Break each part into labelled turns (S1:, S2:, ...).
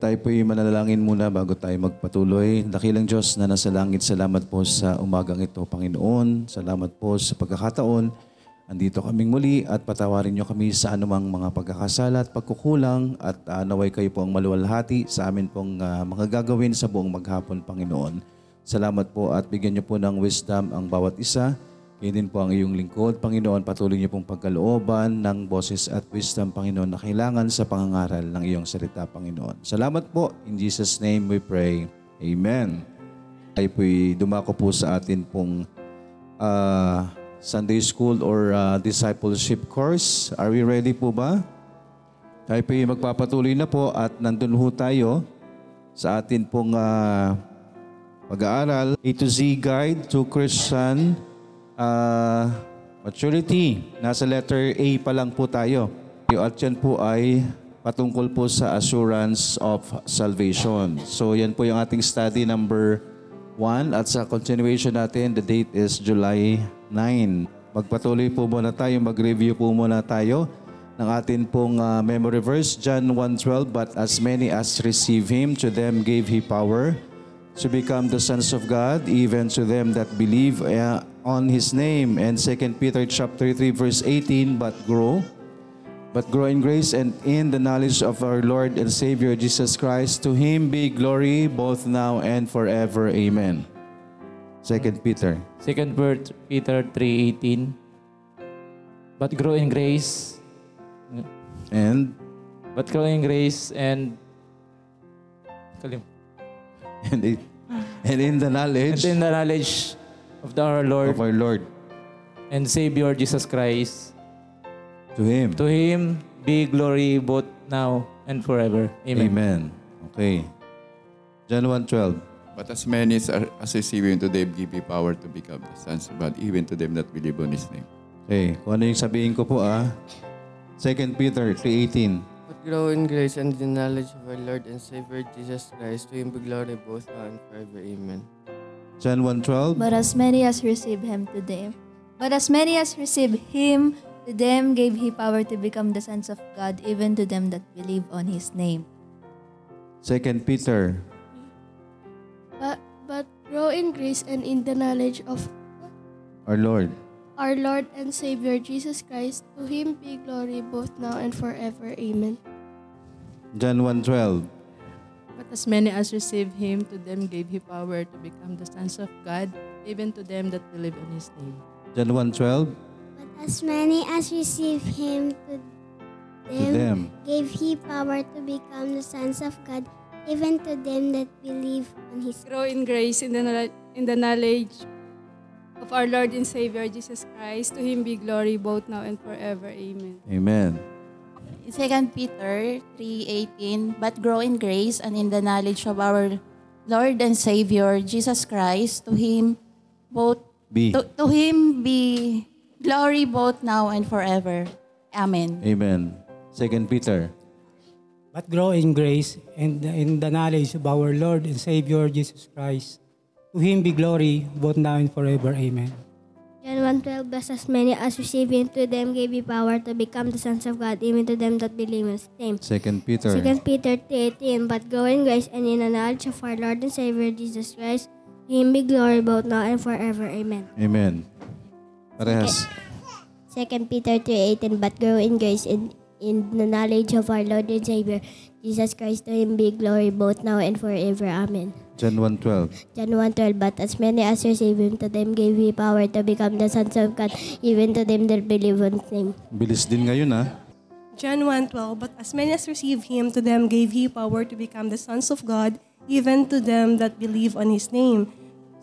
S1: Tayo po'y manalangin muna bago tayo magpatuloy. Dakilang Diyos na nasa langit, salamat po sa umagang ito, Panginoon. Salamat po sa pagkakataon. Andito kaming muli at patawarin niyo kami sa anumang mga pagkakasala at pagkukulang at ah, naway kayo po ang maluwalhati sa amin pong ah, mga gagawin sa buong maghapon, Panginoon. Salamat po at bigyan niyo po ng wisdom ang bawat isa. Kayo din po ang iyong lingkod, Panginoon. Patuloy niyo pong pagkalooban ng boses at wisdom, Panginoon, na kailangan sa pangangaral ng iyong salita, Panginoon. Salamat po. In Jesus' name we pray. Amen. Ay po'y dumako po sa atin pong ah, Sunday School or ah, Discipleship Course. Are we ready po ba? Tayo po'y magpapatuloy na po at nandun ho tayo sa atin pong ah, pag-aaral A to Z Guide to Christian ah, Maturity. Nasa letter A pa lang po tayo. At yan po ay patungkol po sa assurance of salvation. So yan po yung ating study number 1 at sa continuation natin, the date is July 9. Magpatuloy po muna tayo, mag-review po muna tayo ng atin pong ah, memory verse, John 1.12, But as many as receive Him, to them gave He power to become the sons of God, even to them that believe uh, on His name. And 2 Peter chapter 3 verse 18, But grow, but grow in grace and in the knowledge of our Lord and Savior Jesus Christ. To Him be glory both now and forever. Amen. 2 Peter.
S2: Second Pet- Peter 3.18 But grow in grace
S1: And,
S2: But grow in grace and
S1: and, it- and in the knowledge
S2: And
S1: knowledge
S2: in the knowledge of the, our Lord
S1: of our Lord.
S2: and Savior Jesus Christ.
S1: To Him.
S2: To Him be glory both now and forever. Amen.
S1: Amen. Okay. John 1.12.
S3: But as many as, are, as receive him to them, give you power to become the sons of God, even to them that believe on his name.
S1: Okay, kung ano yung sabihin ko po ah. 2 Peter 3.18.
S4: But grow in grace and the knowledge of our Lord and Savior Jesus Christ. To Him be glory both now and forever. Amen.
S1: John 1.12.
S5: But as many as received him to them, but as many as received him, to them gave he power to become the sons of God, even to them that believe on his name.
S1: 2 Peter
S6: but, but grow in grace and in the knowledge of
S1: our Lord.
S6: our Lord and Savior Jesus Christ. To him be glory both now and forever. Amen.
S1: John 1.12.
S7: But as many as receive him, to them gave he power to become the sons of God, even to them that believe on his name.
S1: John 1.12.
S8: But as many as receive him to
S1: To
S8: them,
S1: them.
S8: gave he power to become the sons of God, even to them that believe on his
S9: grow in grace in the, in the knowledge of our Lord and Savior Jesus Christ. To Him be glory both now and forever. Amen.
S1: Amen.
S10: In 2 Peter 3.18, But grow in grace and in the knowledge of our Lord and Savior, Jesus Christ, to Him both
S1: B.
S10: to, to Him be glory both now and forever. Amen.
S1: Amen. 2 Peter.
S11: but grow in grace and in the knowledge of our Lord and Savior Jesus Christ. To him be glory both now and forever. Amen.
S8: 1.12 But as many as receive him to them gave he power to become the sons of God, even to them that believe in his name.
S1: 2 Peter.
S8: 2 Peter 3.18 But grow in grace and in the knowledge of our Lord and Savior Jesus Christ. To him be glory both now and forever. Amen.
S1: Amen. Parehas.
S8: 2 Peter 3.18 But grow in grace and in the knowledge of our Lord and Savior Jesus Christ. To him be glory both now and forever. Amen.
S1: John 1.12.
S8: John 1.12 But as many as receive him, to them gave he power to become the sons of God, even to them that believe on his name.
S1: Bilis din ngayon ah.
S12: John 1.12 But as many as receive him, to them gave he power to become the sons of God, even to them that believe on his name.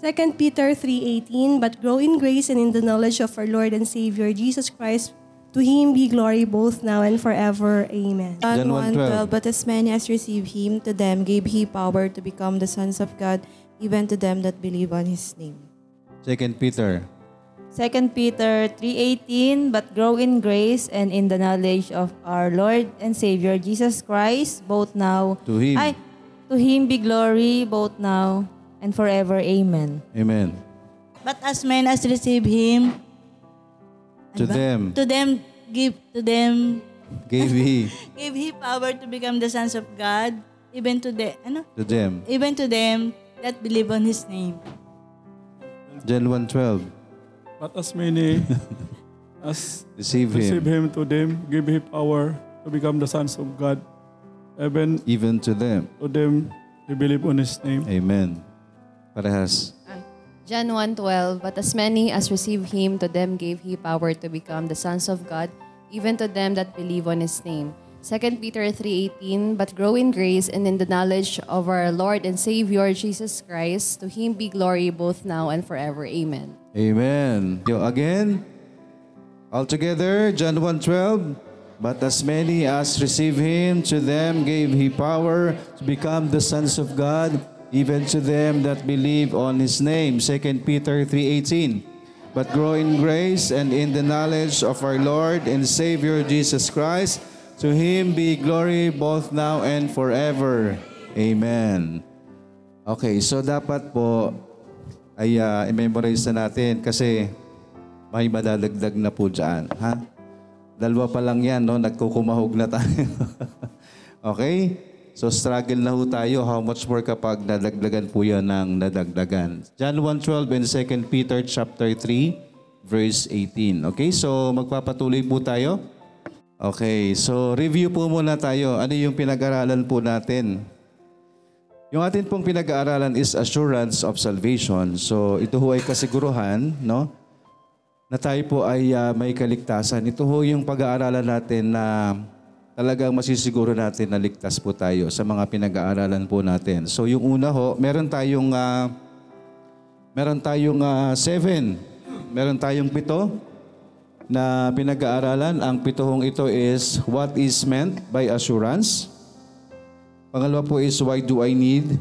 S12: 2 Peter 3.18 But grow in grace and in the knowledge of our Lord and Savior Jesus Christ. To him be glory both now and forever. Amen.
S1: John 1.12.
S13: But as many as receive him, to them gave he power to become the sons of God, even to them that believe on his name.
S1: 2 Peter.
S14: 2 Peter 3.18, But grow in grace and in the knowledge of our Lord and Savior Jesus Christ, both now...
S1: To Him.
S14: Ay, to Him be glory, both now and forever. Amen.
S1: Amen.
S15: But as many as receive him,
S1: To
S15: ano ba?
S1: them.
S15: to them give to them
S1: Gave he.
S15: give he power to become the sons of God, even to the ano?
S1: To them.
S15: Even to them that believe on his name.
S1: John 1.12.
S16: But as many as
S1: Receive him.
S16: receive him to them, give him power to become the sons of God. Even
S1: Even to them.
S16: to them, who believe on his name.
S1: Amen. Parehas.
S17: John 1.12, But as many as receive him, to them gave he power to become the sons of God, even to them that believe on his name. 2 Peter 3.18, But grow in grace and in the knowledge of our Lord and Savior Jesus Christ. To him be glory both now and forever. Amen.
S1: Amen. Yo, again, all together, John 1.12, But as many as receive him, to them gave he power to become the sons of God, even to them that believe on his name. 2 Peter 3.18, But grow in grace and in the knowledge of our Lord and Savior Jesus Christ. To him be glory both now and forever. Amen. Okay, so dapat po ay uh, i-memorize na natin kasi may madadagdag na po dyan. Ha? Dalawa pa lang yan, no? nagkukumahog na tayo. okay? So struggle na ho tayo. How much more kapag nadagdagan po yan ng nadagdagan. John 1.12 and 2 Peter chapter 3 verse 18. Okay, so magpapatuloy po tayo. Okay, so review po muna tayo. Ano yung pinag-aralan po natin? Yung atin pong pinag-aaralan is assurance of salvation. So ito ho ay kasiguruhan, no? Na tayo po ay ah, may kaligtasan. Ito ho yung pag-aaralan natin na talagang masisiguro natin na ligtas po tayo sa mga pinag-aaralan po natin. So yung una ho, meron tayong ah, meron tayong ah, seven. Meron tayong pito na pinag-aaralan. Ang pitohong ito is what is meant by assurance. Pangalawa po is why do I need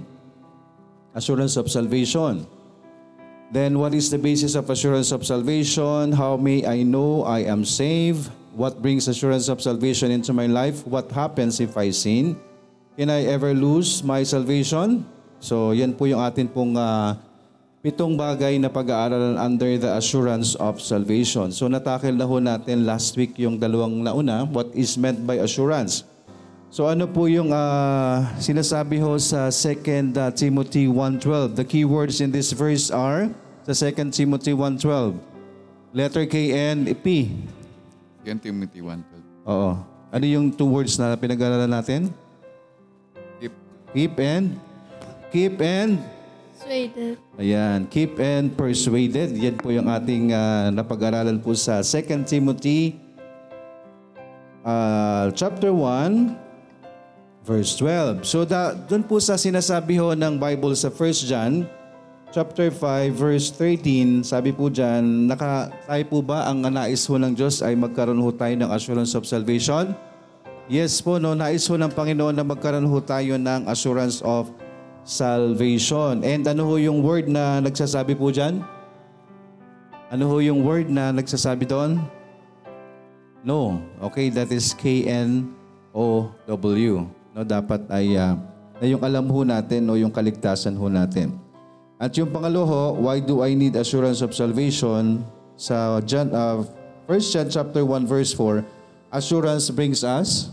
S1: assurance of salvation? Then what is the basis of assurance of salvation? How may I know I am saved? What brings assurance of salvation into my life? What happens if I sin? Can I ever lose my salvation? So yan po yung atin pong ah, pitong bagay na pag-aaralan under the assurance of salvation. So natakil na ho natin last week yung dalawang nauna, what is meant by assurance. So ano po yung ah, sinasabi ho sa 2 uh, Timothy 1.12? The key words in this verse are sa 2 Timothy 1.12. Letter K and P.
S3: 2 Timothy 1.12.
S1: Oo. Ano yung two words na pinag-aaralan natin?
S3: Keep.
S1: Keep and keep and
S6: Persuaded.
S1: Ayan, keep and persuaded. Yan po yung ating ah, napag-aralan po sa 2 Timothy ah, chapter 1 verse 12. So da, doon po sa sinasabi ho ng Bible sa 1 John chapter 5 verse 13, sabi po diyan, naka tayo po ba ang nais ho ng Diyos ay magkaroon ho tayo ng assurance of salvation? Yes po, no, nais ho ng Panginoon na magkaroon ho tayo ng assurance of salvation. And ano ho yung word na nagsasabi po dyan? Ano ho yung word na nagsasabi doon? No. Okay, that is K-N-O-W. No, dapat ay ah, na yung alam ho natin o yung kaligtasan ho natin. At yung pangalo ho, why do I need assurance of salvation? Sa John, uh, 1 John chapter 1 verse 4, assurance brings us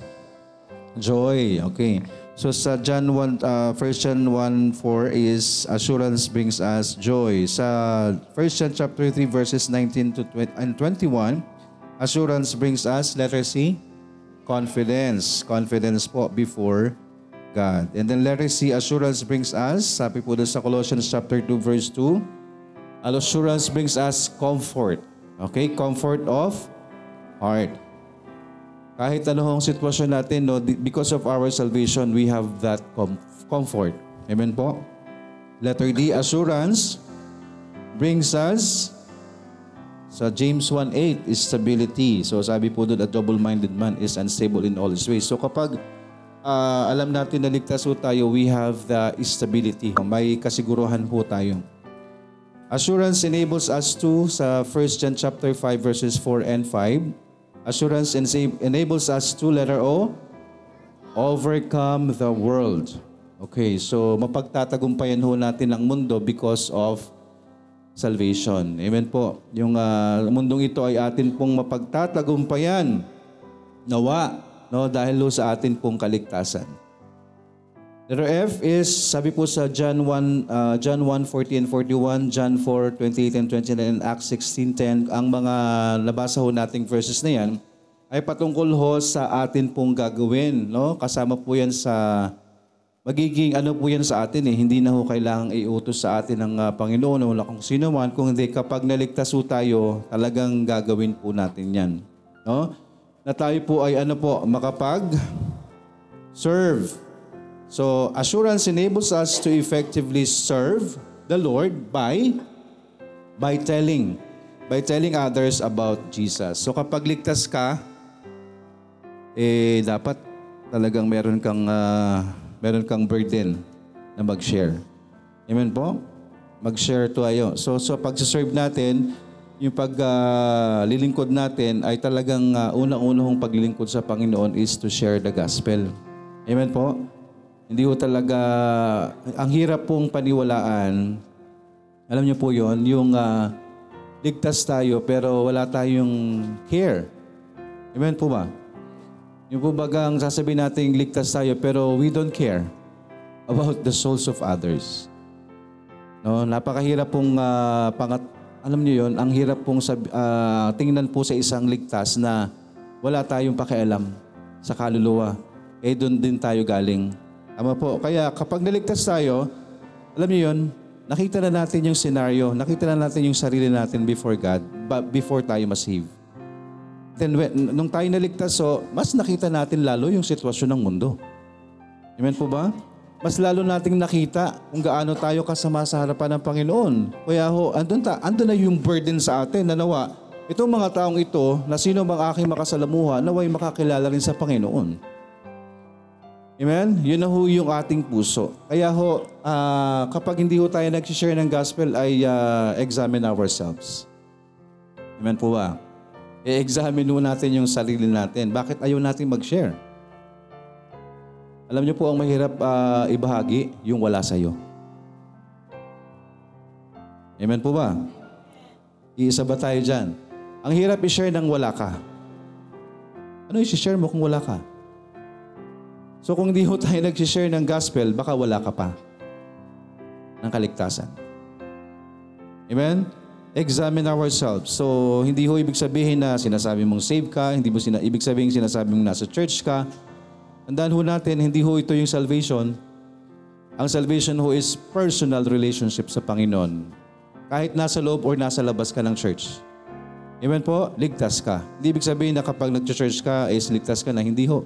S1: joy. Okay. So sa John 1, uh, 1 John 1, 4 is assurance brings us joy. Sa 1 John chapter 3 verses 19 to 20, and 21, assurance brings us, letter C, confidence. Confidence po before God. And then C, assurance brings us, sabi po sa Colossians chapter 2 verse 2, assurance brings us comfort. Okay? Comfort of heart. Kahit ano hong sitwasyon natin, no, because of our salvation, we have that com- comfort. Amen po? Letter D, assurance brings us sa James 1.8 is stability. So sabi po doon, a double-minded man is unstable in all his ways. So kapag ah, alam natin na ligtas po tayo, we have the stability. May kasiguruhan po tayo. Assurance enables us to, sa 1 John chapter 5 verses 4 and 5, Assurance enables us to, letter O, overcome the world. Okay, so mapagtatagumpayan ho natin ang mundo because of salvation. Amen po. Yung ah, mundong ito ay atin pong mapagtatagumpayan. Nawa, no, dahil ho sa atin pong kaligtasan. Letter F is, sabi po sa John 1, uh, John 1, 40 and 41, John 4, 28 and 29, and Acts 16, 10, ang mga nabasa ho nating verses na yan, ay patungkol ho sa atin pong gagawin. No? Kasama po yan sa, magiging ano po yan sa atin eh. Hindi na ho kailangang iutos sa atin ng uh, Panginoon o wala kung sino man. Kung hindi, kapag naligtas ho tayo, talagang gagawin po natin yan. No? Na tayo po ay ano po, makapag serve. So, assurance enables us to effectively serve the Lord by by telling by telling others about Jesus. So kapag ligtas ka, eh dapat talagang meron kang ah, meron kang burden na mag-share. Amen po? Mag-share tayo. So so pag-serve natin, yung paglilingkod natin ay talagang ah, unang-unang paglilingkod sa Panginoon is to share the gospel. Amen po? Hindi ho talaga, ang hirap pong paniwalaan, alam niyo po yon yung ah, ligtas tayo pero wala tayong care. Amen po ba? Yung po bagang sasabihin natin ligtas tayo pero we don't care about the souls of others. No, napakahirap pong ah, pangat alam niyo yon, ang hirap pong sab, ah, tingnan po sa isang ligtas na wala tayong pakialam sa kaluluwa. Eh doon din tayo galing. Tama po. Kaya kapag naligtas tayo, alam niyo yon, nakita na natin yung scenario, nakita na natin yung sarili natin before God, before tayo ma-save. Then when, nung tayo naligtas, so, mas nakita natin lalo yung sitwasyon ng mundo. Amen po ba? Mas lalo nating nakita kung gaano tayo kasama sa harapan ng Panginoon. Kaya ho, andun, ta, andun na yung burden sa atin na nawa, itong mga taong ito, na sino bang aking makasalamuha, naway makakilala rin sa Panginoon. Amen? Yun na ho yung ating puso. Kaya ho, ah, kapag hindi ho tayo nag-share ng gospel, ay ah, examine ourselves. Amen po ba? I-examine ho natin yung sarili natin. Bakit ayaw natin mag-share? Alam niyo po ang mahirap ah, ibahagi, yung wala sa'yo. Amen po ba? Iisa ba tayo dyan? Ang hirap i-share ng wala ka. Ano i-share mo kung wala ka? So kung di ho tayo nag-share ng gospel, baka wala ka pa ng kaligtasan. Amen? Examine ourselves. So hindi ho ibig sabihin na sinasabi mong save ka, hindi mo sina ibig sabihin sinasabi mong nasa church ka. Tandaan ho natin, hindi ho ito yung salvation. Ang salvation ho is personal relationship sa Panginoon. Kahit nasa loob or nasa labas ka ng church. Amen po? Ligtas ka. Hindi ibig sabihin na kapag nag-church ka, is ligtas ka na. Hindi ho.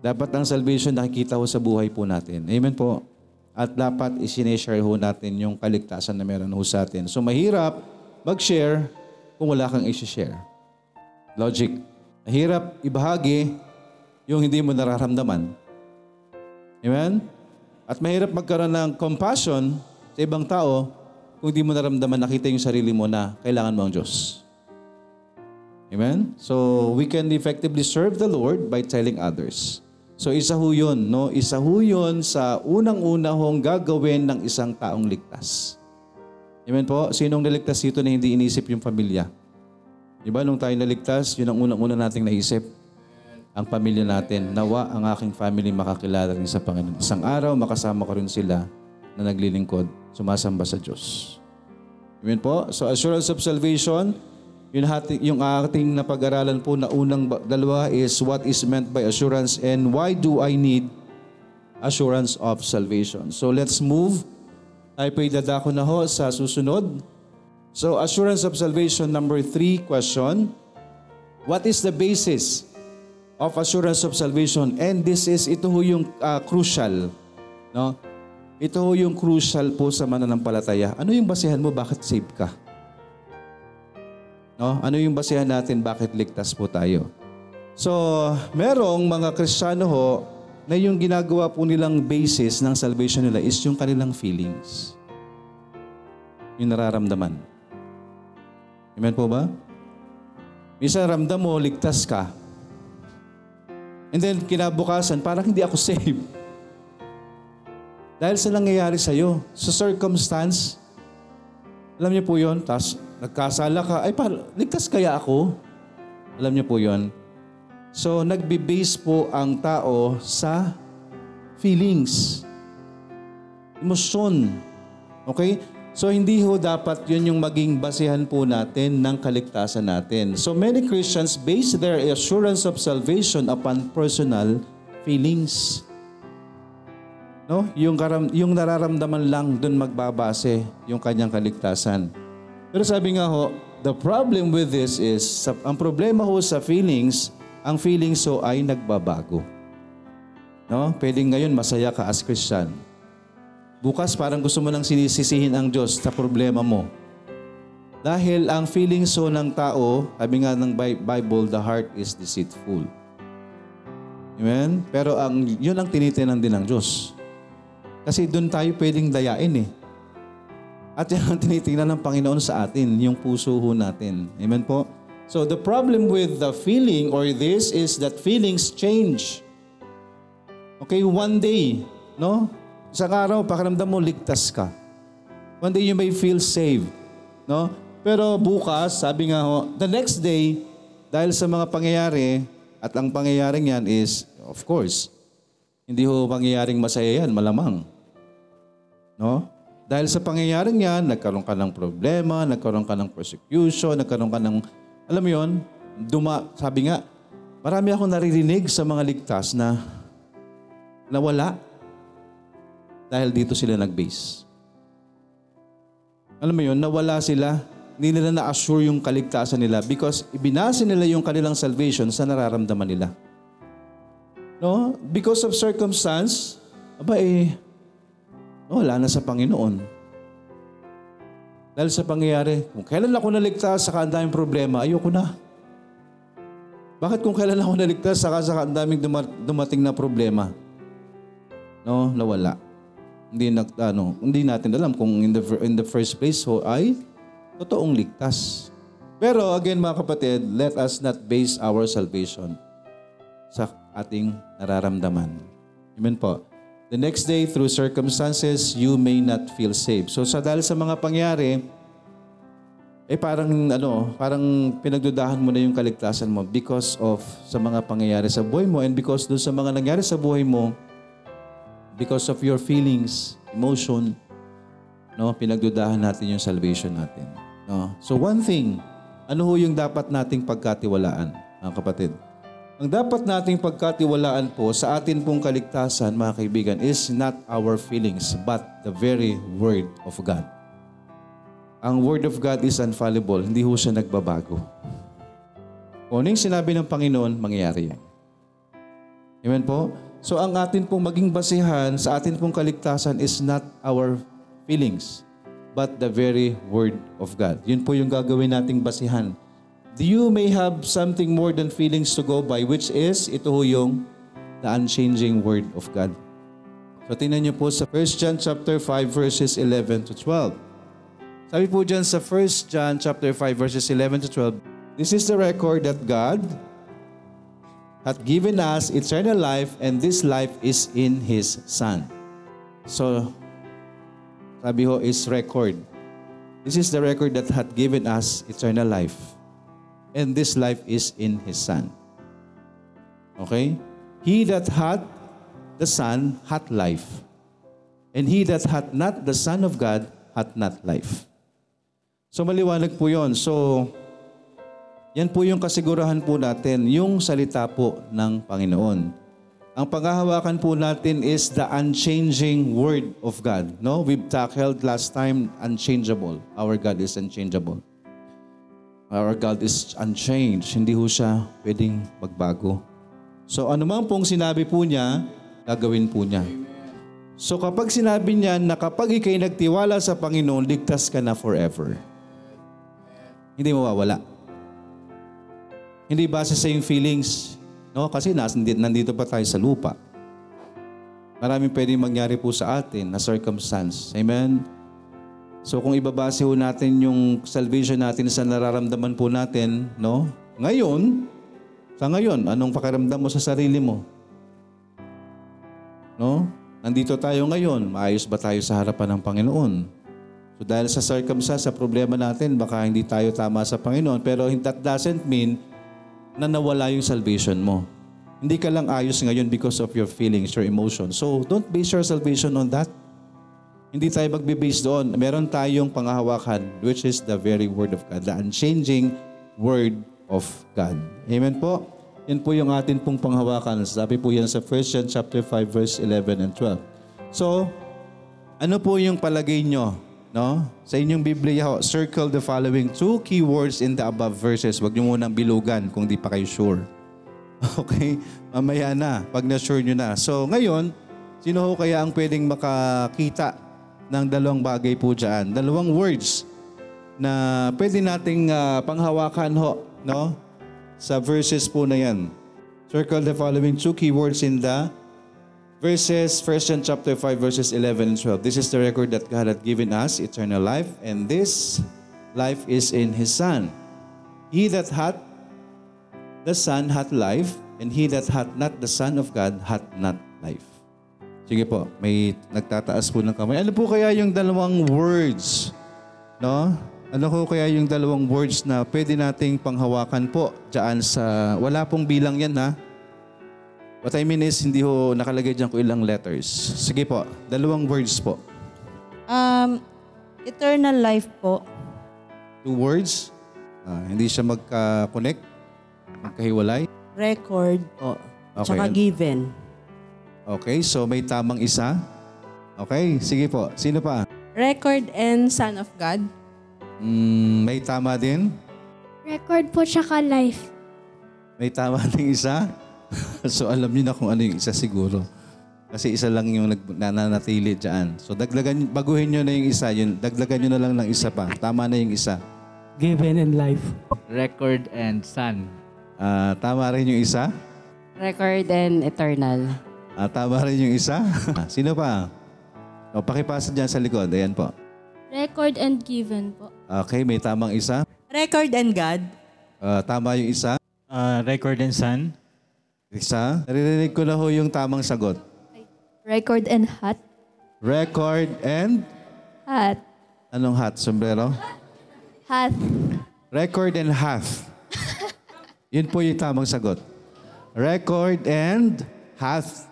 S1: Dapat ang salvation nakikita ho sa buhay po natin. Amen po. At dapat isineshare ho natin yung kaligtasan na meron ho sa atin. So mahirap mag-share kung wala kang isi-share. Logic. Mahirap ibahagi yung hindi mo nararamdaman. Amen? At mahirap magkaroon ng compassion sa ibang tao kung hindi mo naramdaman nakita yung sarili mo na kailangan mo ang Diyos. Amen? So, we can effectively serve the Lord by telling others. So, isa ho yun, no? Isa ho yun sa unang-una hong gagawin ng isang taong ligtas. Amen po? Sinong naligtas dito na hindi inisip yung pamilya? Di ba, nung tayo naligtas, yun ang unang-una nating naisip. Ang pamilya natin. Nawa ang aking family makakilala rin sa Panginoon. Isang araw, makasama ko rin sila na naglilingkod, sumasamba sa Diyos. Amen po? So, assurance of salvation, yung, hati, yung ating napag-aralan po na unang dalawa is what is meant by assurance and why do I need assurance of salvation. So let's move. Tayo po'y dadako na ho sa susunod. So assurance of salvation number three question. What is the basis of assurance of salvation? And this is, ito ho yung ah, crucial. No? Ito ho yung crucial po sa mananampalataya. Ano yung basehan mo? Bakit save ka? No? Ano yung basehan natin bakit ligtas po tayo? So, merong mga Kristiyano ho na yung ginagawa po nilang basis ng salvation nila is yung kanilang feelings. Yung nararamdaman. Amen po ba? Minsan ramdam mo, ligtas ka. And then kinabukasan, parang hindi ako saved. Dahil sa nangyayari sa'yo, sa circumstance, alam niyo po yon tapos nagkasala ka, ay par, ligtas kaya ako? Alam niyo po yon So, nagbe-base po ang tao sa feelings. Emosyon. Okay? So hindi ho dapat yun yung maging basihan po natin ng kaligtasan natin. So many Christians base their assurance of salvation upon personal feelings. No? Yung, karam, yung nararamdaman lang dun magbabase yung kanyang kaligtasan. Pero sabi nga ho, the problem with this is, sa, ang problema ho sa feelings, ang feelings ho ay nagbabago. No? Pwedeng ngayon masaya ka as Christian. Bukas parang gusto mo nang sinisisihin ang Diyos sa problema mo. Dahil ang feelings ho ng tao, sabi nga ng Bi- Bible, the heart is deceitful. Amen? Pero ang, yun ang tinitinan din ng Diyos. Kasi doon tayo pwedeng dayain eh. At yan ang tinitingnan ng Panginoon sa atin, yung puso ho natin. Amen po? So the problem with the feeling or this is that feelings change. Okay, one day, no? Isang araw, pakiramdam mo, ligtas ka. One day you may feel saved. No? Pero bukas, sabi nga ho, the next day, dahil sa mga pangyayari, at ang pangyayaring yan is, of course, hindi ho pangyayaring masaya yan, malamang. No? Dahil sa pangyayaring yan, nagkaroon ka ng problema, nagkaroon ka ng persecution, nagkaroon ka ng, alam mo yon, duma, sabi nga, marami akong naririnig sa mga ligtas na nawala dahil dito sila nag-base. Alam mo yun, nawala sila, hindi nila na-assure yung kaligtasan nila because ibinase nila yung kanilang salvation sa nararamdaman nila. No? Because of circumstance, aba eh, wala na sa Panginoon. Dahil sa pangyayari, kung kailan ako naligtas, saka ang daming problema, ayoko na. Bakit kung kailan ako naligtas, saka saka ang daming duma- dumating na problema? No, nawala. Hindi nag ano, hindi natin alam kung in the in the first place ho ay totoong ligtas. Pero again mga kapatid, let us not base our salvation sa ating nararamdaman. Amen po. The next day, through circumstances, you may not feel safe. So sa dahil sa mga pangyari, eh parang ano, parang pinagdudahan mo na yung kaligtasan mo because of sa mga pangyayari sa buhay mo and because doon sa mga nangyari sa buhay mo, because of your feelings, emotion, no, pinagdudahan natin yung salvation natin. No? So one thing, ano ho yung dapat nating pagkatiwalaan, mga kapatid? Ang dapat nating pagkatiwalaan po sa atin pong kaligtasan, mga kaibigan, is not our feelings, but the very Word of God. Ang Word of God is infallible, hindi ho siya nagbabago. Kung ano yung sinabi ng Panginoon, mangyayari yan. Amen po? So ang atin pong maging basihan sa atin pong kaligtasan is not our feelings, but the very Word of God. Yun po yung gagawin nating basihan. You may have something more than feelings to go by, which is, ito ho yung the unchanging Word of God. So tingnan niyo po sa 1 John chapter 5 verses 11 to 12. Sabi po dyan sa 1 John chapter 5 verses 11 to 12, This is the record that God hath given us eternal life and this life is in His Son. So, sabi ho is record. This is the record that hath given us eternal life and this life is in His Son. Okay? He that hath the Son hath life. And he that hath not the Son of God hath not life. So maliwanag po yon. So, yan po yung kasigurahan po natin, yung salita po ng Panginoon. Ang panghahawakan po natin is the unchanging Word of God. No? We've tackled last time, unchangeable. Our God is unchangeable. Our God is unchanged. Hindi ho siya pwedeng magbago. So anuman pong sinabi po niya, gagawin po niya. So kapag sinabi niya na kapag ikay nagtiwala sa Panginoon, ligtas ka na forever. Hindi mawawala. Hindi base sa yung feelings. No? Kasi nas, nandito pa tayo sa lupa. Maraming pwedeng mangyari po sa atin na circumstance. Amen? So kung ibabase ho natin yung salvation natin sa nararamdaman po natin, no? Ngayon, sa ngayon, anong pakiramdam mo sa sarili mo? No? Nandito tayo ngayon, maayos ba tayo sa harapan ng Panginoon? So dahil sa circumstance, sa problema natin, baka hindi tayo tama sa Panginoon, pero that doesn't mean na nawala yung salvation mo. Hindi ka lang ayos ngayon because of your feelings, your emotions. So, don't base your salvation on that. Hindi tayo magbe-base doon. Meron tayong panghahawakan, which is the very Word of God, the unchanging Word of God. Amen po? Yan po yung atin pong panghawakan. Sabi po yan sa 1 John chapter 5, verse 11 and 12. So, ano po yung palagay nyo? No? Sa inyong Biblia, circle the following two keywords in the above verses. Huwag nyo munang bilugan kung di pa kayo sure. Okay? Mamaya na, pag na-sure nyo na. So, ngayon, sino ho kaya ang pwedeng makakita ng dalawang bagay po dyan? Dalawang words na pwede nating ah, panghawakan ho, no? Sa verses po na yan. Circle the following two keywords in the verses, 1 John chapter 5, verses 11 and 12. This is the record that God had given us, eternal life, and this life is in His Son. He that hath the Son hath life, and he that hath not the Son of God hath not life. Sige po, may nagtataas po ng kamay. Ano po kaya yung dalawang words? No? Ano ko kaya yung dalawang words na pwede nating panghawakan po dyan sa... Wala pong bilang yan ha. What I mean is, hindi ho nakalagay dyan kung ilang letters. Sige po, dalawang words po.
S14: Um, eternal life po.
S1: Two words. Ah, hindi siya magka-connect, magkahiwalay.
S15: Record po.
S1: Okay.
S15: Tsaka given.
S1: Okay, so may tamang isa. Okay, sige po. Sino pa?
S7: Record and Son of God.
S1: Mm, may tama din?
S6: Record po tsaka life.
S1: May tama ding isa? so alam niyo na kung ano yung isa siguro. Kasi isa lang yung nag- nananatili dyan. So dagdagan, baguhin nyo na yung isa. Yun, dagdagan nyo na lang ng isa pa. Tama na yung isa.
S11: Given and life.
S2: Record and Son.
S1: Ah, tama rin yung isa?
S17: Record and eternal.
S1: Ah, tama rin yung isa? Ah, Sino pa? O, pakipasa dyan sa likod. Ayan po.
S6: Record and given po.
S1: Okay, may tamang isa.
S15: Record and God.
S1: Ah, tama yung isa.
S2: record and Son.
S1: Isa. Naririnig ko na ho yung tamang sagot.
S5: Record and hat.
S1: Record and...
S5: Hat.
S1: Anong hat? Sombrero?
S5: Hat.
S1: Record and half. Yun po yung tamang sagot. Record and hath.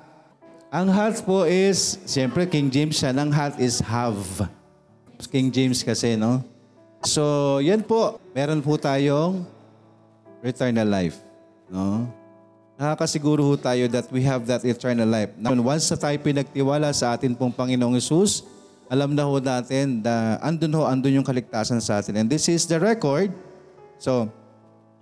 S1: Ang hath po is, siyempre King James yan, ang hath is have. King James kasi, no? So, yan po. Meron po tayong eternal life. No? Nakakasiguro ho tayo that we have that eternal life. Once na tayo pinagtiwala sa atin pong Panginoong Yesus, alam na ho natin na andun ho, andun yung kaligtasan sa atin. And this is the record. So,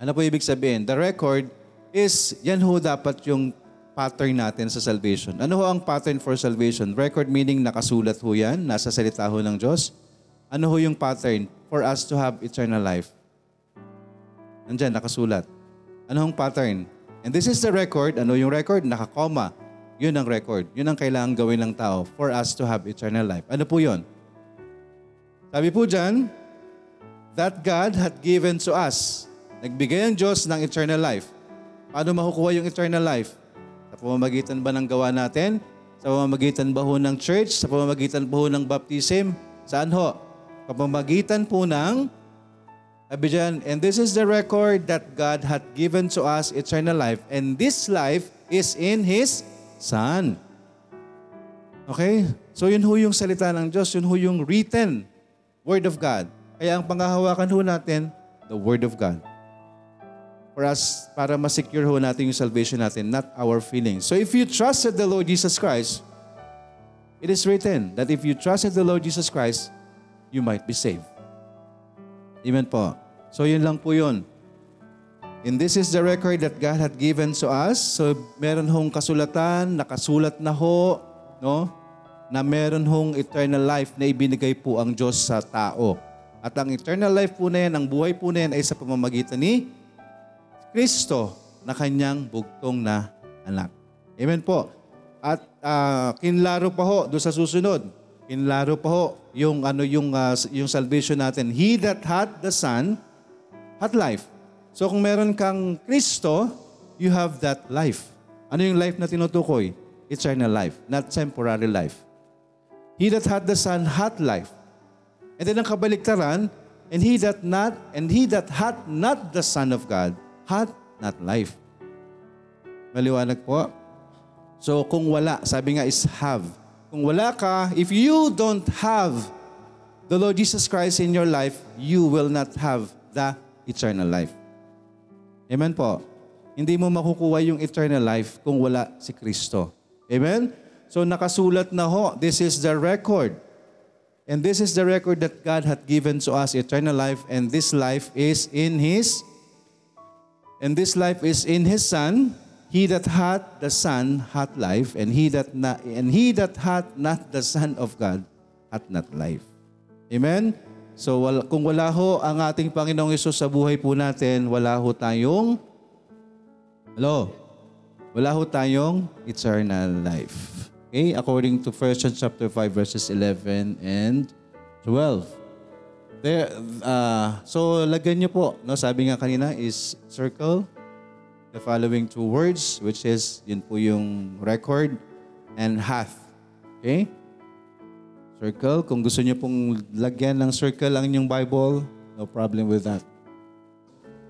S1: ano po ibig sabihin? The record is, yan ho dapat yung pattern natin sa salvation. Ano ho ang pattern for salvation? Record meaning nakasulat ho yan, nasa salita ho ng Diyos. Ano ho yung pattern for us to have eternal life? Nandyan, nakasulat. Ano hong pattern? And this is the record. Ano yung record? Nakakoma. Yun ang record. Yun ang kailangan gawin ng tao for us to have eternal life. Ano po yun? Sabi po dyan, that God had given to us. Nagbigay ang Diyos ng eternal life. Paano makukuha yung eternal life? Sa pamamagitan ba ng gawa natin? Sa pamamagitan ba ho ng church? Sa pamamagitan ho ng baptism? Saan ho? Sa pamamagitan po ng sabi dyan, and this is the record that God had given to us eternal life, and this life is in His Son. Okay? So yun ho yung salita ng Diyos, yun ho yung written Word of God. Kaya ang pangahawakan ho natin, the Word of God. For us, para masecure ho natin yung salvation natin, not our feelings. So if you trusted the Lord Jesus Christ, it is written that if you trusted the Lord Jesus Christ, you might be saved. Amen po. So yun lang po yun. And this is the record that God had given to us. So meron hong kasulatan, nakasulat na ho, no? Na meron hong eternal life na ibinigay po ang Diyos sa tao. At ang eternal life po na yan, ang buhay po na yan ay sa pamamagitan ni Kristo na kanyang bugtong na anak. Amen po. At ah, kinlaro pa ho doon sa susunod. Kinlaro pa ho yung ano yung ah, yung salvation natin. He that hath the Son hath life. So kung meron kang Kristo, you have that life. Ano yung life na tinutukoy? Eternal life, not temporary life. He that hath the Son hath life. And then ang kabaliktaran, and he that not and he that hath not the Son of God hath not life. Maliwanag po. So kung wala, sabi nga is have. Kung wala ka, if you don't have the Lord Jesus Christ in your life, you will not have the eternal life. Amen po. Hindi mo makukuha yung eternal life kung wala si Kristo. Amen? So nakasulat na ho, this is the record. And this is the record that God hath given to us, eternal life, and this life is in His, and this life is in His Son. He that hath the Son hath life, and he that na, and he that hath not the Son of God hath not life. Amen? So wal, kung wala ho ang ating Panginoong Yesus sa buhay po natin, wala ho tayong, hello, wala ho tayong eternal life. Okay? According to 1 John chapter 5 verses 11 and 12. There, uh, so lagyan niyo po, no, sabi nga kanina is circle the following two words which is yun po yung record and hath. Okay? Circle. Kung gusto niyo pong lagyan ng circle ang inyong Bible, no problem with that.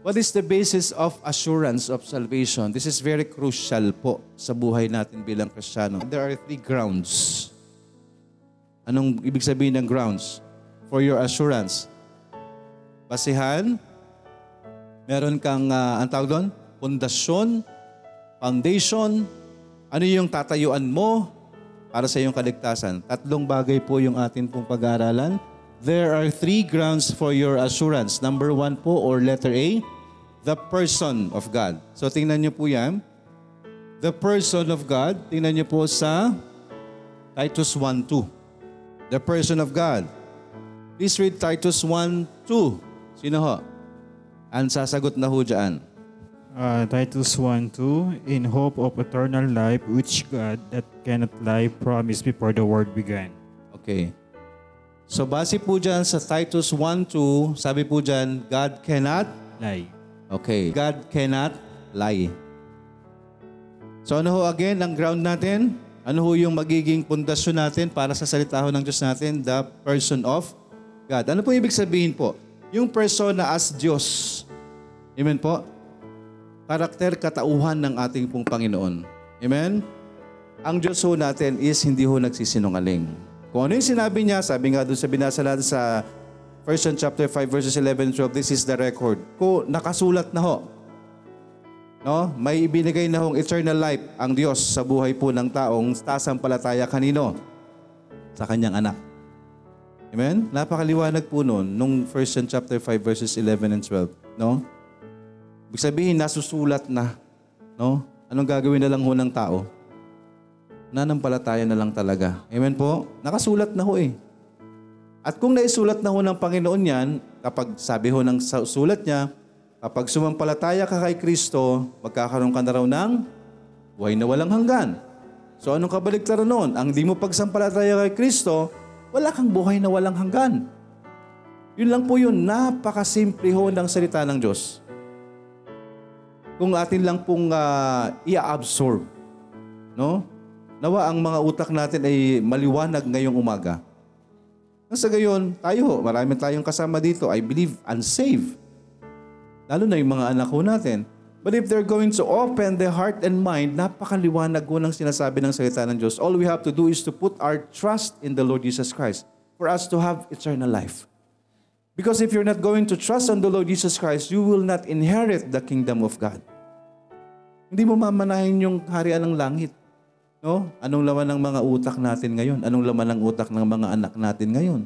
S1: What is the basis of assurance of salvation? This is very crucial po sa buhay natin bilang Kristiyano. There are three grounds. Anong ibig sabihin ng grounds? For your assurance. Basihan, meron kang, uh, ang tawag doon? Pundasyon, foundation, ano yung tatayuan mo para sa iyong kaligtasan. Tatlong bagay po yung atin pong pag-aaralan. There are three grounds for your assurance. Number one po, or letter A, the person of God. So tingnan niyo po yan. The person of God, tingnan niyo po sa Titus 1.2. The person of God. Please read Titus 1.2. Sino ho? Ang sasagot na ho dyan.
S18: Uh, Titus 1:2 In hope of eternal life which God that cannot lie promised before the world began.
S1: Okay. So base po dyan sa Titus 1.2, sabi po dyan, God cannot
S18: lie.
S1: Okay. God cannot lie. So ano ho again ang ground natin? Ano ho yung magiging pundasyon natin para sa salita ho ng Diyos natin? The person of God. Ano po ibig sabihin po? Yung persona as Diyos. Amen po? Karakter katauhan ng ating pong Panginoon. Amen? Ang Diyos ho natin is hindi ho nagsisinungaling. Kung ano yung sinabi niya, sabi nga doon sa binasa natin sa 1 John chapter 5 verses 11 and 12, this is the record. Ko nakasulat na ho. No? May ibinigay na hong eternal life ang Diyos sa buhay po ng taong tasampalataya kanino? Sa kanyang anak. Amen? Napakaliwanag po noon nung 1 John chapter 5 verses 11 and 12, no? Ibig sabihin nasusulat na, no? Anong gagawin na lang ho ng tao? Nanampalataya na lang talaga. Amen po? Nakasulat na ho eh. At kung naisulat na ho ng Panginoon yan, kapag sabi ho ng sulat niya, kapag sumampalataya ka kay Kristo, magkakaroon ka na raw ng buhay na walang hanggan. So anong kabaligtaran noon? Ang di mo pagsampalataya kay Kristo, wala kang buhay na walang hanggan. Yun lang po yun. Napakasimple ho ng salita ng Diyos. Kung atin lang pong uh, i-absorb, no? Nawa ang mga utak natin ay maliwanag ngayong umaga. Sa gayon, tayo, marami tayong kasama dito, I believe, unsaved. Lalo na yung mga anak ko natin. But if they're going to open their heart and mind, napakaliwanag ko ng sinasabi ng salita ng Diyos. All we have to do is to put our trust in the Lord Jesus Christ for us to have eternal life. Because if you're not going to trust on the Lord Jesus Christ, you will not inherit the kingdom of God. Hindi mo mamanahin yung harian ng langit. No? Anong laman ng mga utak natin ngayon? Anong laman ng utak ng mga anak natin ngayon?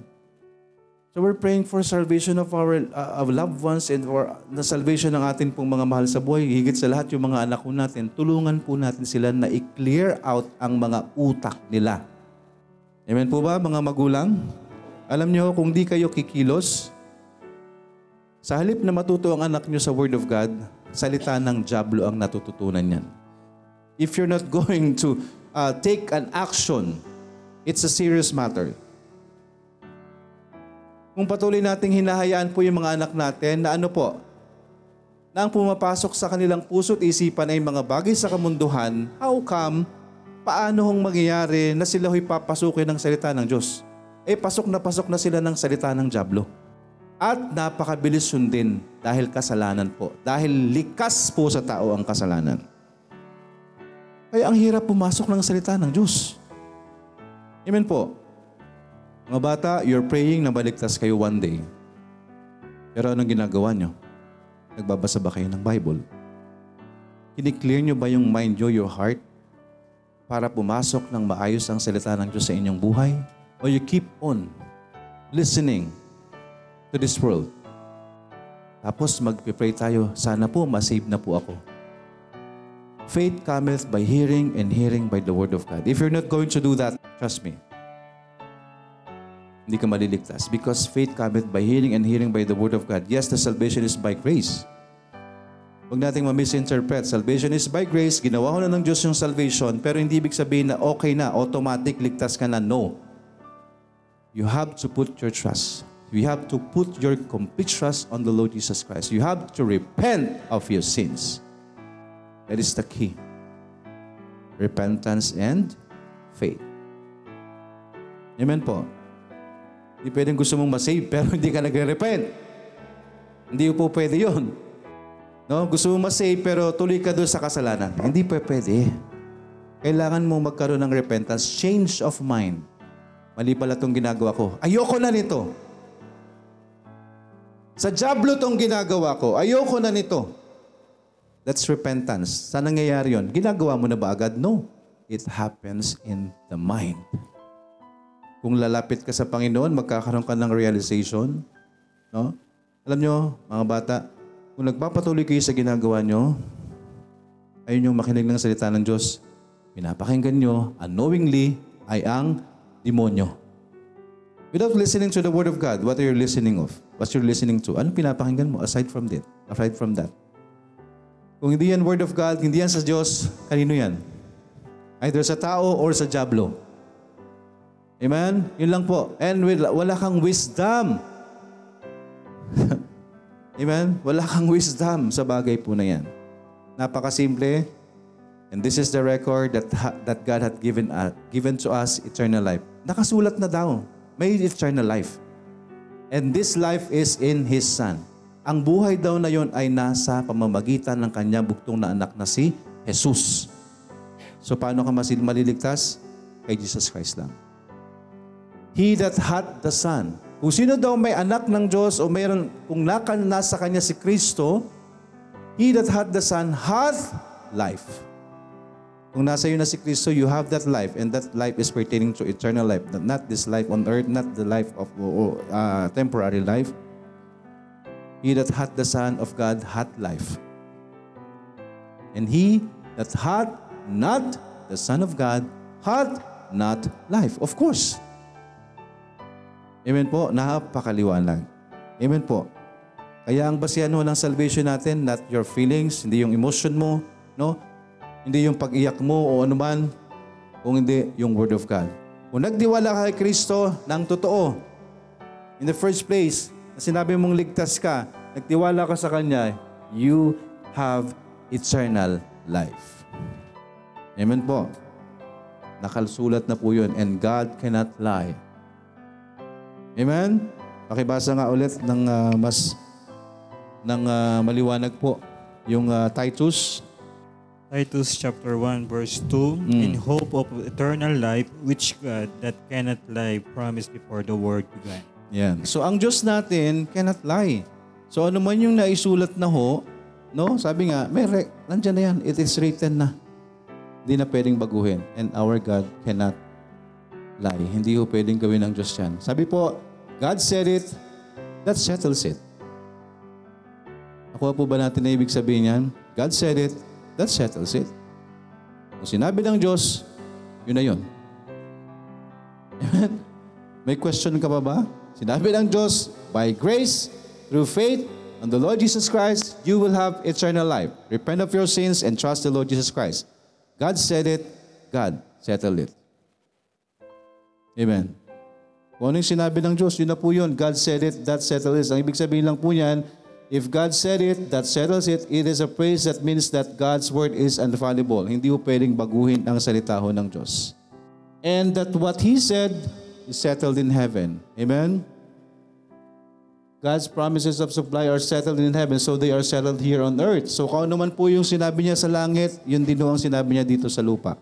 S1: So we're praying for salvation of our uh, of loved ones and for the salvation ng atin pong mga mahal sa buhay. Higit sa lahat yung mga anak po natin, tulungan po natin sila na i-clear out ang mga utak nila. Amen po ba mga magulang? Alam niyo kung di kayo kikilos, sa halip na matuto ang anak niyo sa Word of God, salita ng Diablo ang natututunan niyan. If you're not going to uh, take an action, it's a serious matter. Kung patuloy nating hinahayaan po yung mga anak natin na ano po, na ang pumapasok sa kanilang puso't isipan ay mga bagay sa kamunduhan, how come, paano hong mangyayari na sila ho'y papasukin ng salita ng Diyos? Eh, pasok na pasok na sila ng salita ng Diablo. At napakabilis sundin dahil kasalanan po. Dahil likas po sa tao ang kasalanan. Kaya ang hirap pumasok ng salita ng Diyos. Amen po. Mga bata, you're praying na baligtas kayo one day. Pero anong ginagawa nyo? Nagbabasa ba kayo ng Bible? Kiniklear nyo ba yung mind nyo, your heart, para pumasok ng maayos ang salita ng Diyos sa inyong buhay? Or you keep on listening to this world? Tapos magpipray tayo, sana po masave na po ako. Faith cometh by hearing and hearing by the word of God. If you're not going to do that, trust me, hindi ka maliligtas. Because faith cometh by hearing and hearing by the word of God. Yes, the salvation is by grace. Huwag nating ma-misinterpret. Salvation is by grace. Ginawa ko na ng Diyos yung salvation, pero hindi ibig sabihin na okay na, automatic, ligtas ka na. No. You have to put your trust. You have to put your complete trust on the Lord Jesus Christ. You have to repent of your sins. That is the key. Repentance and faith. Amen po. Hindi pwedeng gusto mong masave pero hindi ka nagre-repent. Hindi po pwede yun. No? Gusto mong masave pero tuloy ka doon sa kasalanan. Hindi pa pwede. Kailangan mo magkaroon ng repentance, change of mind. Mali pala itong ginagawa ko. Ayoko na nito. Sa jablo tong ginagawa ko. Ayoko na nito. That's repentance. Saan nangyayari yun? Ginagawa mo na ba agad? No. It happens in the mind. Kung lalapit ka sa Panginoon, magkakaroon ka ng realization. No? Alam nyo, mga bata, kung nagpapatuloy kayo sa ginagawa nyo, ayun yung makinig ng salita ng Diyos, pinapakinggan nyo, unknowingly, ay ang demonyo. Without listening to the Word of God, what are you listening of? What you're listening to? Anong pinapakinggan mo aside from that? Aside from that? Kung hindi yan Word of God, hindi yan sa Diyos, kanino yan? Either sa tao or sa jablo. Amen? Yun lang po. And wala, wala kang wisdom. Amen? Wala kang wisdom sa bagay po na yan. Napakasimple. And this is the record that ha- that God had given uh, given to us eternal life. Nakasulat na daw. May eternal life. And this life is in His Son. Ang buhay daw na yon ay nasa pamamagitan ng kanyang buktong na anak na si Jesus. So paano ka masil maliligtas? Kay Jesus Christ lang. He that hath the Son. Kung sino daw may anak ng Diyos o mayroon, kung naka, nasa kanya si Kristo, He that hath the Son hath life. Kung nasa iyo na si Kristo, you have that life and that life is pertaining to eternal life. Not- this life on earth, not the life of uh, temporary life. He that hath the Son of God hath life. And he that hath not the Son of God hath not life. Of course. Amen po. Napakaliwanag. Amen po. Kaya ang basihan ho ng salvation natin, not your feelings, hindi yung emotion mo, no? Hindi yung pag-iyak mo o anuman, kung hindi yung Word of God. Kung nagdiwala ka kay Kristo ng totoo, in the first place, na sinabi mong ligtas ka, nagtiwala ka sa Kanya, you have eternal life. Amen po. Nakalsulat na po yun, and God cannot lie. Amen? Pakibasa nga ulit ng ah, mas ng ah, maliwanag po yung ah, Titus
S18: Titus chapter 1 verse 2 In hope of eternal life which God that cannot lie promised before the world began.
S1: Yan. So ang Diyos natin cannot lie. So ano man yung naisulat na ho, no? Sabi nga, may re- nandyan na yan. It is written na. Hindi na pwedeng baguhin. And our God cannot lie. Hindi ho pwedeng gawin ng Diyos yan. Sabi po, God said it, that settles it. Nakuha po ba natin na ibig sabihin yan? God said it, that settles it. Kung sinabi ng Diyos, yun na yun. Amen? May question ka pa ba? Sinabi ng Diyos, by grace, through faith, on the Lord Jesus Christ, you will have eternal life. Repent of your sins and trust the Lord Jesus Christ. God said it, God settled it. Amen. Kung ano yung sinabi ng Diyos, yun na po yun. God said it, that settles it. Ang ibig sabihin lang po niyan, if God said it, that settles it, it is a praise that means that God's word is infallible. Hindi po pwedeng baguhin ang salita ho ng Diyos. And that what He said is settled in heaven. Amen? God's promises of supply are settled in heaven, so they are settled here on earth. So kung ano man po yung sinabi niya sa langit, yun din ang sinabi niya dito sa lupa.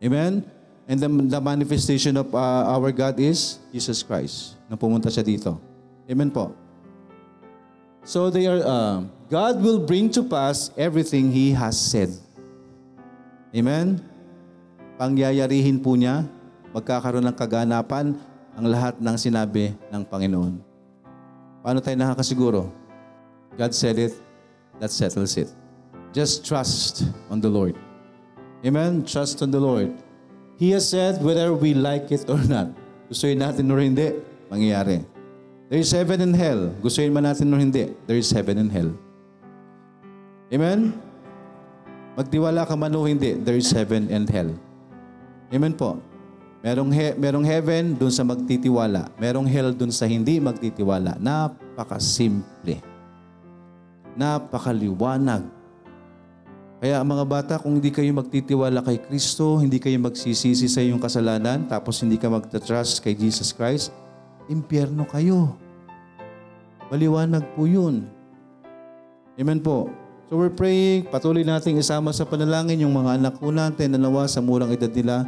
S1: Amen? And the, the manifestation of uh, our God is Jesus Christ. Na pumunta siya dito. Amen po. So they are, uh, God will bring to pass everything He has said. Amen? Pangyayarihin po niya, magkakaroon ng kaganapan ang lahat ng sinabi ng Panginoon. Paano tayo nakakasiguro? God said it, that settles it. Just trust on the Lord. Amen? Trust on the Lord. He has said whether we like it or not. Gustuin natin o hindi, mangyayari. There is heaven and hell. Gustuin man natin o hindi, there is heaven and hell. Amen? Magtiwala ka man o hindi, there is heaven and hell. Amen po. Merong, he- merong heaven dun sa magtitiwala. Merong hell dun sa hindi magtitiwala. Napakasimple. Napakaliwanag. Kaya mga bata, kung hindi kayo magtitiwala kay Kristo, hindi kayo magsisisi sa iyong kasalanan, tapos hindi ka magta-trust kay Jesus Christ, impyerno kayo. Maliwanag po yun. Amen po. So we're praying, patuloy nating isama sa panalangin yung mga anak po natin na nawa sa murang edad nila,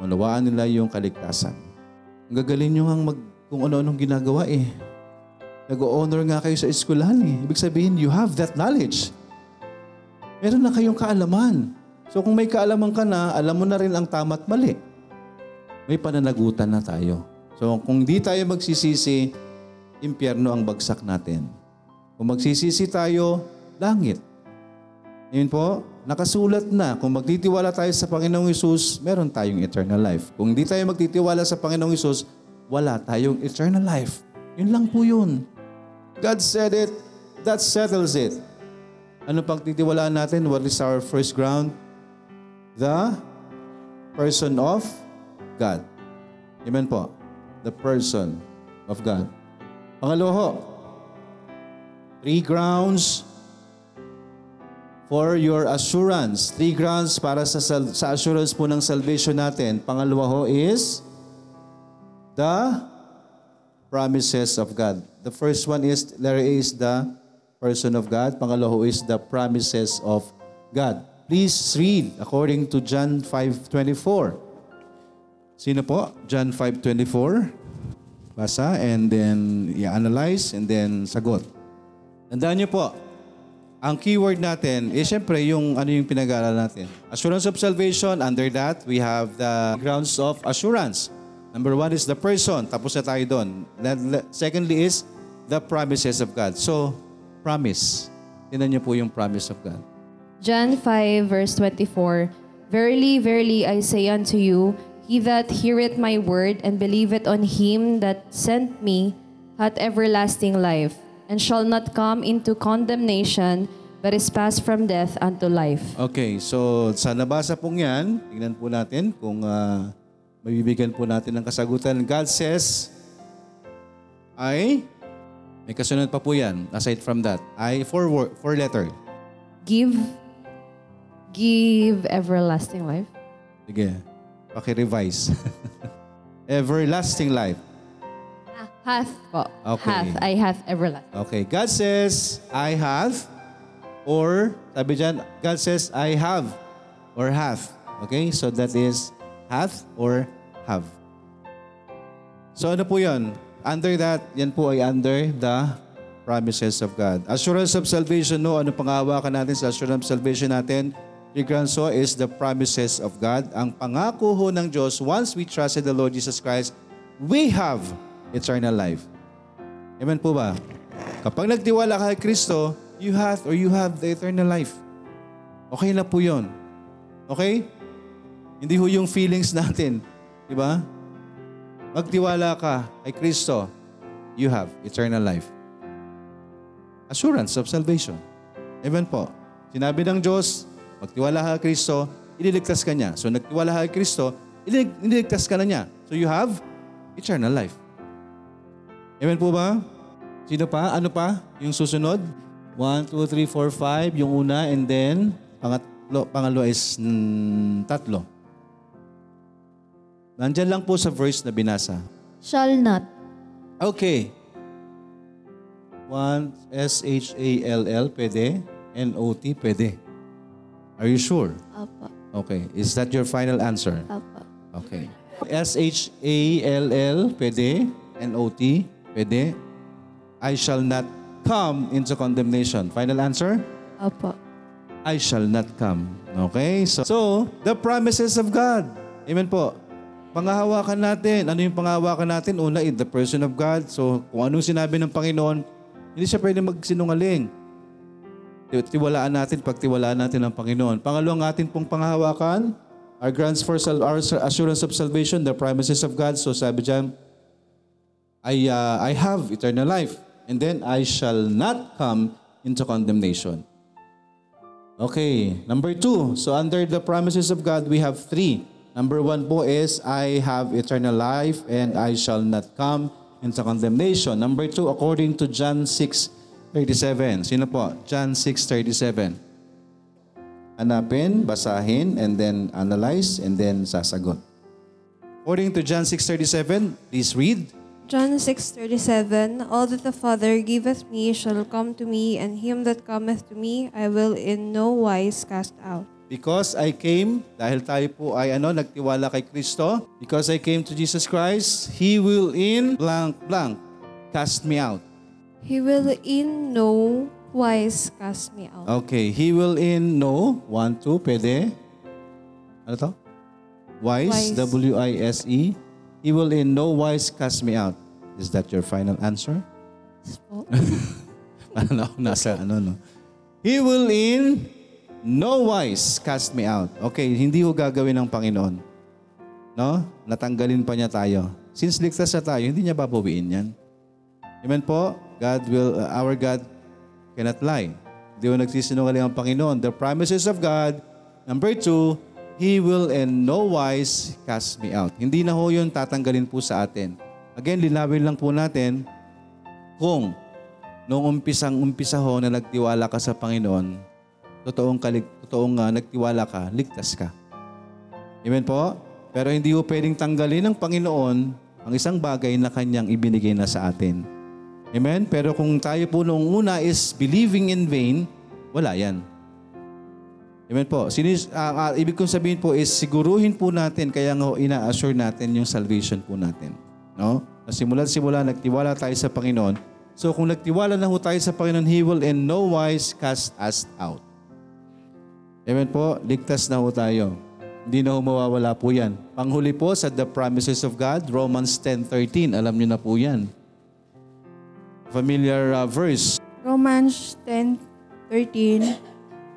S1: malawaan nila yung kaligtasan. Ang gagaling nyo nga mag, kung ano-anong ginagawa eh. Nag-honor nga kayo sa eskwelahan eh. Ibig sabihin, you have that knowledge. Meron na kayong kaalaman. So kung may kaalaman ka na, alam mo na rin ang tama at mali. May pananagutan na tayo. So kung di tayo magsisisi, impyerno ang bagsak natin. Kung magsisisi tayo, langit. Yun po, nakasulat na. Kung magtitiwala tayo sa Panginoong Isus, meron tayong eternal life. Kung hindi tayo magtitiwala sa Panginoong Isus, wala tayong eternal life. Yun lang po yun. God said it, that settles it. Ano pang titiwalaan natin? What is our first ground? The person of God. Amen po. The person of God. Pangalawa three grounds for your assurance. Three grounds para sa, sa assurance po ng salvation natin. Pangalawa ho is the promises of God. The first one is, A is the person of God. Pangalawa ho is the promises of God. Please read according to John 5.24. Sino po? John 5.24. Basa and then i-analyze and then sagot. Tandaan niyo po, ang keyword natin is syempre yung ano yung pinag-aaralan natin. Assurance of salvation, under that we have the grounds of assurance. Number one is the person, tapos na tayo doon. Secondly is the promises of God. So, promise. Tinan niyo po yung promise of God.
S17: John 5, verse 24 Verily, verily, I say unto you, He that heareth my word and believeth on him that sent me hath everlasting life, and shall not come into condemnation, but is passed from death unto life.
S1: Okay, so sa nabasa pong yan, tingnan po natin kung ah, mabibigyan po natin ng kasagutan. God says, I, may kasunod pa po yan, aside from that. I, four, wor- four letter.
S17: Give, give everlasting life.
S1: Sige, paki-revise. Everlasting life.
S17: Hath po.
S1: Okay.
S17: Hath. I hath everlasting.
S1: Okay, God says, I have, or, sabi dyan, God says, I have, or hath. Okay, so that is hath or have. So ano po yan? Under that, yan po ay under the promises of God. Assurance of salvation, no? Ano pangawakan natin sa assurance of salvation natin? Yung so is the promises of God. Ang pangako ho ng Diyos, once we trusted the Lord Jesus Christ, we have eternal life. Amen po ba? Kapag nagtiwala ka kay Kristo, you have or you have the eternal life. Okay na po yun. Okay? Hindi ho yung feelings natin. Di ba? Magtiwala ka kay Kristo, you have eternal life. Assurance of salvation. Amen po. Sinabi ng Diyos, magtiwala ka kay Kristo, ililigtas ka niya. So nagtiwala ka kay Kristo, ililig- ililigtas ka na niya. So you have eternal life. Amen po ba? Sino pa? Ano pa? Yung susunod? 1, 2, 3, 4, 5. Yung una and then pangatlo, pangalo is mm, tatlo. Nandyan lang po sa verse na binasa.
S5: Shall not.
S1: Okay. One, S-H-A-L-L, pwede. N-O-T, pwede. Are you sure?
S5: Opo.
S1: Okay. Is that your final answer?
S5: Opo.
S1: Okay. S-H-A-L-L, pwede. N-O-T, pwede. I shall not come into condemnation. Final answer?
S5: Opo.
S1: I shall not come. Okay? So, so the promises of God. Amen po. Pangahawakan natin. Ano yung pangahawakan natin? Una, in the person of God. So, kung anong sinabi ng Panginoon, hindi siya pwede magsinungaling. Ti- Tiwalaan natin, pagtiwalaan natin ng Panginoon. Pangalawang atin pong pangahawakan, our grants for our assurance of salvation, the promises of God. So sabi dyan, I, uh, I have eternal life, and then I shall not come into condemnation. Okay, number two. So under the promises of God, we have three. Number one po is, I have eternal life and I shall not come into condemnation. Number two, according to John 6:37. Sino po? John 6:37. Hanapin, basahin, and then analyze, and then sasagot. According to John 6:37, please read.
S13: John 6:37 All that the Father giveth me shall come to me, and him that cometh to me I will in no wise cast out.
S1: Because I came, dahil tayo po ay ano, nagtiwala kay Kristo, because I came to Jesus Christ, He will in blank blank cast me out.
S13: He will in no wise cast me out.
S1: Okay, He will in no, one, two, pwede. Ano to? Wise,
S13: Wise.
S1: W-I-S-E. E. He will in no wise cast me out. Is that your final answer? ano, nasa ano, no? He will in no wise cast me out. Okay, hindi ho gagawin ng Panginoon. No? Natanggalin pa niya tayo. Since ligtas na tayo, hindi niya babawiin yan. Amen po? God will, uh, our God cannot lie. Hindi mo nagsisinungaling ang Panginoon. The promises of God. Number two, He will in no wise cast me out. Hindi na ho yun tatanggalin po sa atin. Again, linawin lang po natin kung noong umpisang umpisa ho na nagtiwala ka sa Panginoon, totoong, kalig, totoong uh, nagtiwala ka, ligtas ka. Amen po? Pero hindi ho pwedeng tanggalin ng Panginoon ang isang bagay na kanyang ibinigay na sa atin. Amen? Pero kung tayo po noong una is believing in vain, wala yan. Amen po. Sinis, ah, ah, ibig kong sabihin po is siguruhin po natin, kaya nga ina-assure natin yung salvation po natin. No? Na simula-simula, nagtiwala tayo sa Panginoon. So kung nagtiwala na ho tayo sa Panginoon, He will in no wise cast us out. Amen po. Ligtas na ho tayo. Hindi na ho mawawala po yan. Panghuli po sa the promises of God, Romans 10.13. Alam niyo na po yan. Familiar uh, verse.
S19: Romans 10:13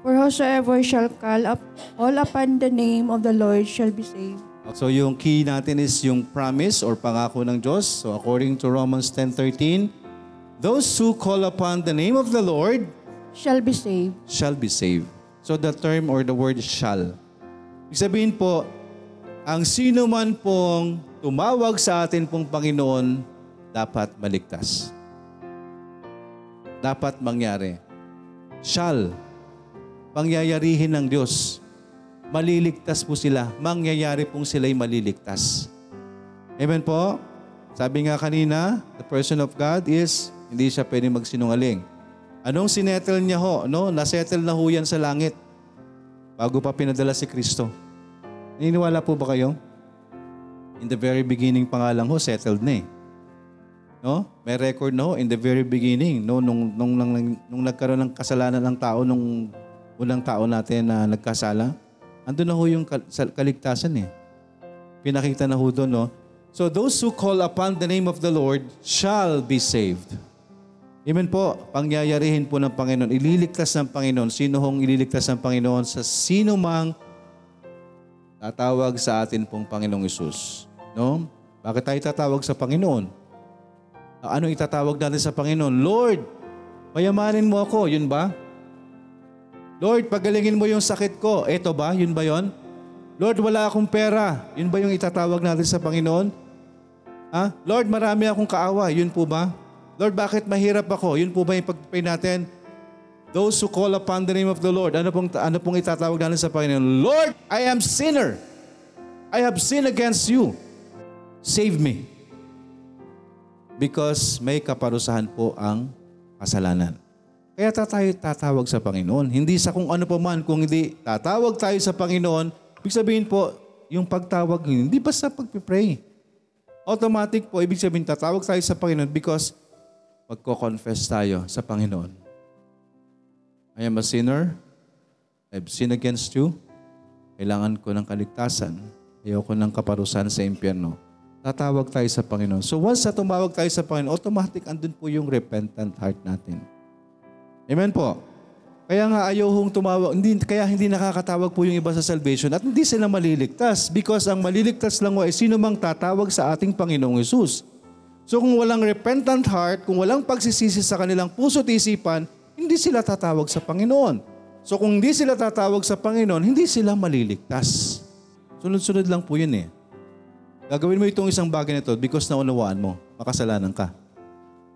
S19: For whosoever shall call up all upon the name of the Lord shall be saved.
S1: So yung key natin is yung promise or pangako ng Diyos. So according to Romans 10.13, Those who call upon the name of the Lord
S19: shall be saved.
S1: shall be saved. So the term or the word shall. Ibig sabihin po, ang sino man pong tumawag sa atin pong Panginoon, dapat maligtas. Dapat mangyari. Shall. Pangyayarihin ng Diyos. Maliligtas po sila. Mangyayari pong sila'y maliligtas. Amen po? Sabi nga kanina, the person of God is, hindi siya pwede magsinungaling. Anong sinettle niya ho? No? Nasettle na ho yan sa langit bago pa pinadala si Kristo. Naniniwala po ba kayo? In the very beginning pa nga lang ho, settled na eh. No? May record na ho in the very beginning, no? nung, nung, nung, nung nagkaroon ng kasalanan ng tao, nung unang tao natin na nagkasala, andun na ho yung kaligtasan eh. Pinakita na ho doon, no? So those who call upon the name of the Lord shall be saved. Amen po. Pangyayarihin po ng Panginoon. Ililigtas ng Panginoon. Sino hong ililigtas ng Panginoon sa sino mang tatawag sa atin pong Panginoong Isus. No? Bakit tayo tatawag sa Panginoon? Ano itatawag natin sa Panginoon? Lord, payamanin mo ako. Yun ba? Lord, pagalingin mo yung sakit ko. Eto ba? Yun ba yon? Lord, wala akong pera. Yun ba yung itatawag natin sa Panginoon? Ha? Lord, marami akong kaawa. Yun po ba? Lord, bakit mahirap ako? Yun po ba yung pagpapay natin? Those who call upon the name of the Lord, ano pong, ano pong itatawag natin sa Panginoon? Lord, I am sinner. I have sinned against you. Save me. Because may kaparusahan po ang kasalanan. Kaya ta- tayo tatawag sa Panginoon. Hindi sa kung ano pa man, kung hindi tatawag tayo sa Panginoon, ibig sabihin po, yung pagtawag, hindi basta pagpipray. Automatic po, ibig sabihin tatawag tayo sa Panginoon because magko-confess tayo sa Panginoon. I am a sinner. I've sinned against you. Kailangan ko ng kaligtasan. Ayoko ng kaparusahan sa impyerno. Tatawag tayo sa Panginoon. So once na tumawag tayo sa Panginoon, automatic andun po yung repentant heart natin. Amen po. Kaya nga ayaw tumawag, hindi, kaya hindi nakakatawag po yung iba sa salvation at hindi sila maliligtas because ang maliligtas lang ay sino mang tatawag sa ating Panginoong Yesus. So kung walang repentant heart, kung walang pagsisisi sa kanilang puso at isipan, hindi sila tatawag sa Panginoon. So kung hindi sila tatawag sa Panginoon, hindi sila maliligtas. Sunod-sunod lang po yun eh. Gagawin mo itong isang bagay na ito because naunawaan mo, makasalanan ka.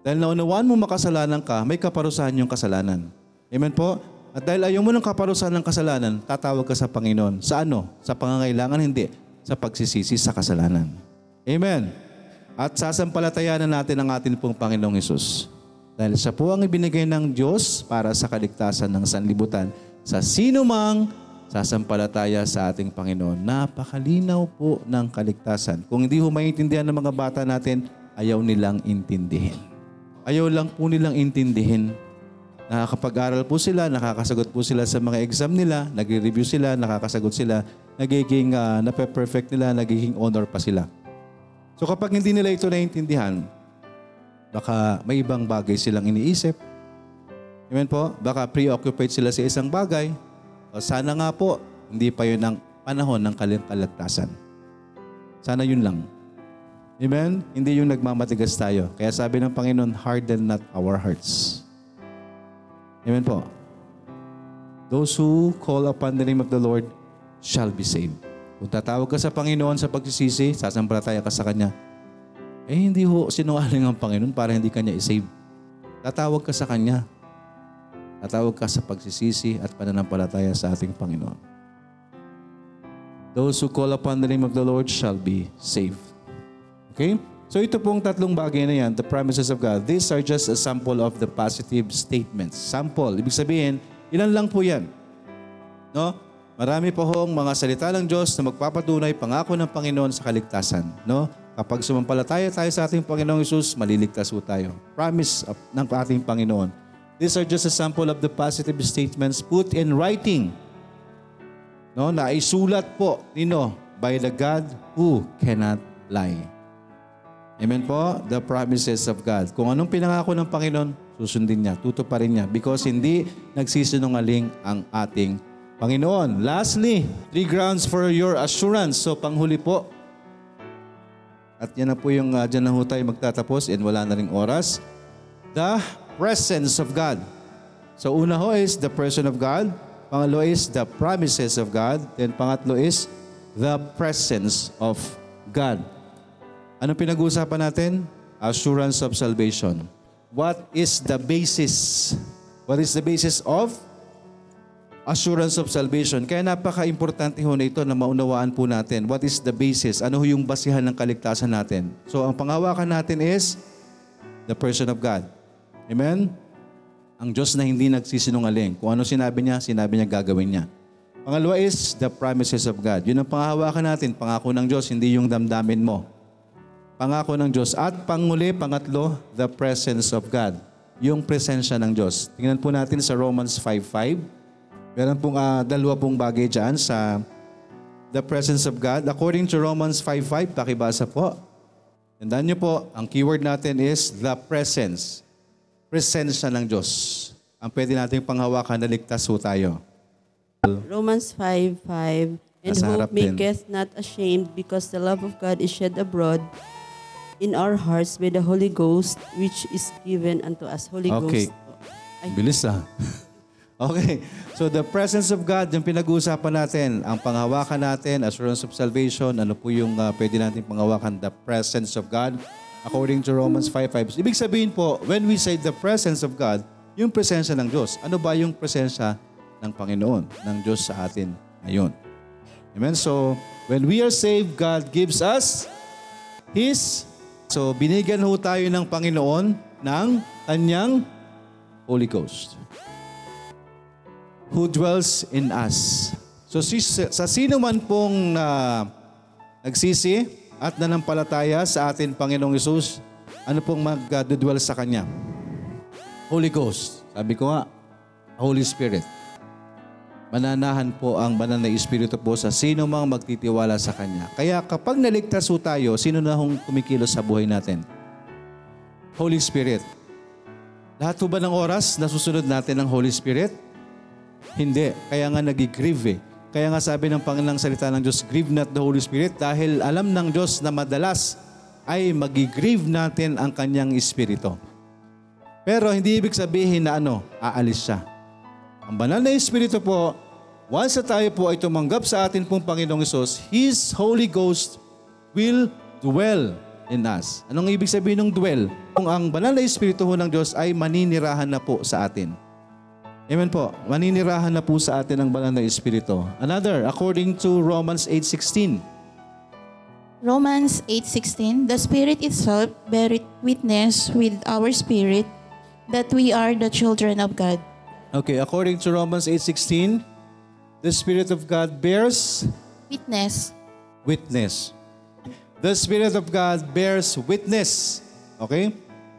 S1: Dahil naunawaan mo makasalanan ka, may kaparusahan yung kasalanan. Amen po? At dahil ayaw mo ng kaparusahan ng kasalanan, tatawag ka sa Panginoon. Sa ano? Sa pangangailangan? Hindi. Sa pagsisisi sa kasalanan. Amen. At sasampalatayanan natin ang atin pong Panginoong Yesus. Dahil siya po ang ibinigay ng Diyos para sa kaligtasan ng sanlibutan sa sino mang sasampalataya sa ating Panginoon. Napakalinaw po ng kaligtasan. Kung hindi ho maintindihan ng mga bata natin, ayaw nilang intindihin. Ayaw lang po nilang intindihin. Nakakapag-aral po sila, nakakasagot po sila sa mga exam nila, nagre-review sila, nakakasagot sila, nagiging uh, nape-perfect nila, nagiging honor pa sila. So kapag hindi nila ito naiintindihan, baka may ibang bagay silang iniisip. Amen po? Baka preoccupied sila sa isang bagay. O sana nga po, hindi pa yun ang panahon ng kalagtasan. Sana yun lang. Amen? Hindi yung nagmamatigas tayo. Kaya sabi ng Panginoon, harden not our hearts. Amen po. Those who call upon the name of the Lord shall be saved. Kung tatawag ka sa Panginoon sa pagsisisi, sasampalataya ka sa Kanya, eh hindi ho sinungaling ang Panginoon para hindi Kanya isave. Tatawag ka sa Kanya. Tatawag ka sa pagsisisi at pananampalataya sa ating Panginoon. Those who call upon the name of the Lord shall be saved. Okay? So ito pong tatlong bagay na yan, the promises of God, these are just a sample of the positive statements. Sample. Ibig sabihin, ilan lang po yan. No? Marami pa hong mga salita ng Diyos na magpapatunay pangako ng Panginoon sa kaligtasan. No? Kapag sumampalataya tayo sa ating Panginoong Isus, maliligtas po tayo. Promise of, ng ating Panginoon. These are just a sample of the positive statements put in writing. No, na isulat po nino by the God who cannot lie. Amen po? The promises of God. Kung anong pinangako ng Panginoon, susundin niya, tutuparin niya because hindi nagsisinungaling ang ating Panginoon. Lastly, three grounds for your assurance. So panghuli po, at yan na po yung uh, dyan na ho tayo magtatapos and wala na ring oras. The presence of God. So una ho is the person of God. Pangalo is the promises of God. Then pangatlo is the presence of God. Ano pinag-uusapan natin? Assurance of salvation. What is the basis? What is the basis of assurance of salvation? Kaya napaka-importante ho na ito na maunawaan po natin. What is the basis? Ano ho yung basihan ng kaligtasan natin? So ang panghawakan natin is the person of God. Amen? Ang Diyos na hindi nagsisinungaling. Kung ano sinabi niya, sinabi niya gagawin niya. Pangalawa is the promises of God. Yun ang panghawakan natin. Pangako ng Diyos, hindi yung damdamin mo. Pangako ng Diyos. At panguli, pangatlo, the presence of God. Yung presensya ng Diyos. Tingnan po natin sa Romans 5.5. Meron pong uh, dalawa pong bagay dyan sa the presence of God. According to Romans 5.5, pakibasa po. Tandaan niyo po, ang keyword natin is the presence presensya ng Diyos. Ang pwede nating panghawakan na ligtas ho tayo.
S20: Romans 5:5 And
S1: Nasa
S20: hope
S1: din.
S20: maketh not ashamed because the love of God is shed abroad in our hearts by the Holy Ghost which is given unto us. Holy
S1: Okay.
S20: Ghost. Ay,
S1: Bilis ah. okay. So the presence of God, yung pinag-uusapan natin, ang panghawakan natin, assurance of salvation, ano po yung uh, pwede natin panghawakan? The presence of God. According to Romans 5.5. Ibig sabihin po, when we say the presence of God, yung presensya ng Diyos. Ano ba yung presensya ng Panginoon, ng Diyos sa atin ngayon? Amen? So, when we are saved, God gives us His. So, binigyan ho tayo ng Panginoon ng kanyang Holy Ghost. Who dwells in us. So si, sa sino man pong na nagsisi at nanampalataya sa atin Panginoong Yesus, ano pong mag-dwell sa Kanya? Holy Ghost. Sabi ko nga, Holy Spirit. Mananahan po ang banal na Espiritu po sa sino mang magtitiwala sa Kanya. Kaya kapag naligtas po tayo, sino na hong kumikilos sa buhay natin? Holy Spirit. Lahat po ba ng oras nasusunod natin ng Holy Spirit? Hindi. Kaya nga nagigrieve eh. Kaya nga sabi ng Panginoong salita ng Diyos, grieve not the Holy Spirit dahil alam ng Diyos na madalas ay magigrieve natin ang kanyang Espiritu. Pero hindi ibig sabihin na ano, aalis siya. Ang banal na Espiritu po, once na tayo po ay tumanggap sa atin pong Panginoong Isos, His Holy Ghost will dwell in us. Anong ibig sabihin ng dwell? Kung ang banal na Espiritu ho ng Diyos ay maninirahan na po sa atin. Amen po. Maninirahan na po sa atin ang banal na Espiritu. Another, according to Romans 8.16.
S10: Romans 8:16 The Spirit itself beareth witness with our spirit that we are the children of God.
S1: Okay, according to Romans 8.16, the Spirit of God bears
S10: Witness.
S1: witness. The Spirit of God bears witness. Okay?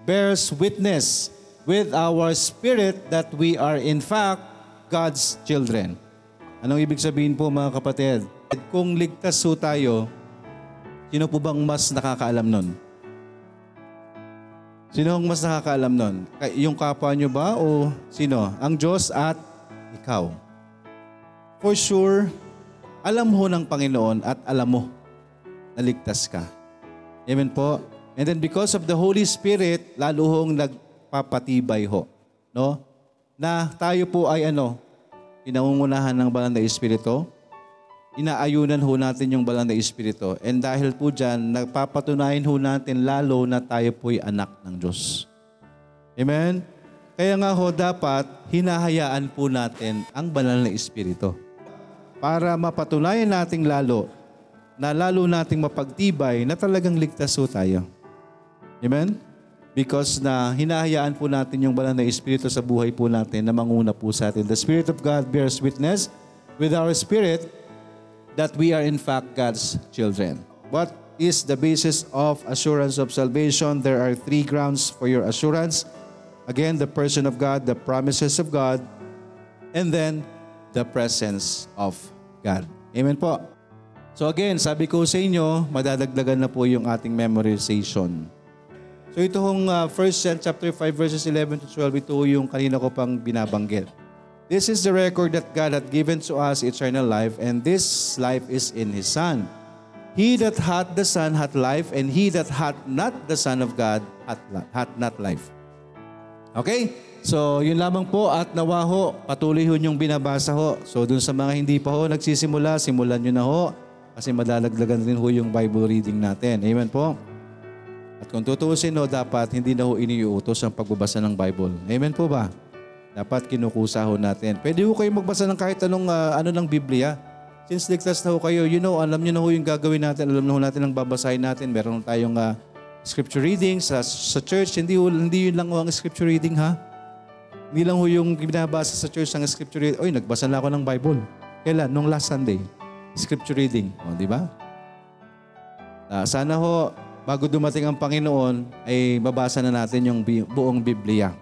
S1: Bears witness with our spirit that we are in fact God's children. Anong ibig sabihin po mga kapatid? Kung ligtas po tayo, sino po bang mas nakakaalam nun? Sino ang mas nakakaalam nun? Yung kapwa nyo ba o sino? Ang Diyos at ikaw. For sure, alam ho ng Panginoon at alam mo na ligtas ka. Amen po. And then because of the Holy Spirit, lalo hong nagpapatibay ho. No? Na tayo po ay ano, pinangungunahan ng banal na Espiritu, inaayunan ho natin yung banal na Espiritu. And dahil po dyan, nagpapatunayan ho natin lalo na tayo po'y anak ng Diyos. Amen? Kaya nga ho, dapat hinahayaan po natin ang banal na Espiritu para mapatunayan nating lalo na lalo nating mapagtibay na talagang ligtas po tayo. Amen? Because na hinahayaan po natin yung banal na Espiritu sa buhay po natin na manguna po sa atin. The Spirit of God bears witness with our spirit that we are in fact God's children. What is the basis of assurance of salvation? There are three grounds for your assurance. Again, the person of God, the promises of God, and then the presence of God. Amen po. So again, sabi ko sa inyo, madadagdagan na po yung ating memorization. So ito hong uh, 1 John chapter 5 verses 11 to 12, ito yung kanina ko pang binabanggit. This is the record that God hath given to us eternal life, and this life is in His Son. He that hath the Son hath life, and he that hath not the Son of God hath, hath not life. Okay? So, yun lamang po at nawa ho, patuloy ho yung binabasa ho. So, dun sa mga hindi pa ho nagsisimula, simulan nyo na ho kasi madalagdagan din ho yung Bible reading natin. Amen po? At kung tutuusin ho, dapat hindi na ho iniuutos ang pagbabasa ng Bible. Amen po ba? Dapat kinukusa ho natin. Pwede ho kayo magbasa ng kahit anong ah, ano ng Biblia. Since ligtas na ho kayo, you know, alam nyo na ho yung gagawin natin, alam na ho natin ang babasahin natin. Meron tayong ah, scripture reading sa, sa church. Hindi, ho, hindi yun lang ho ang scripture reading ha. Hindi lang ho yung binabasa sa church ang scripture reading. Oy, nagbasa na ako ng Bible. Kailan? Nung last Sunday. Scripture reading. O, di ba? Ah, sana ho, bago dumating ang Panginoon, ay babasa na natin yung buong Biblia.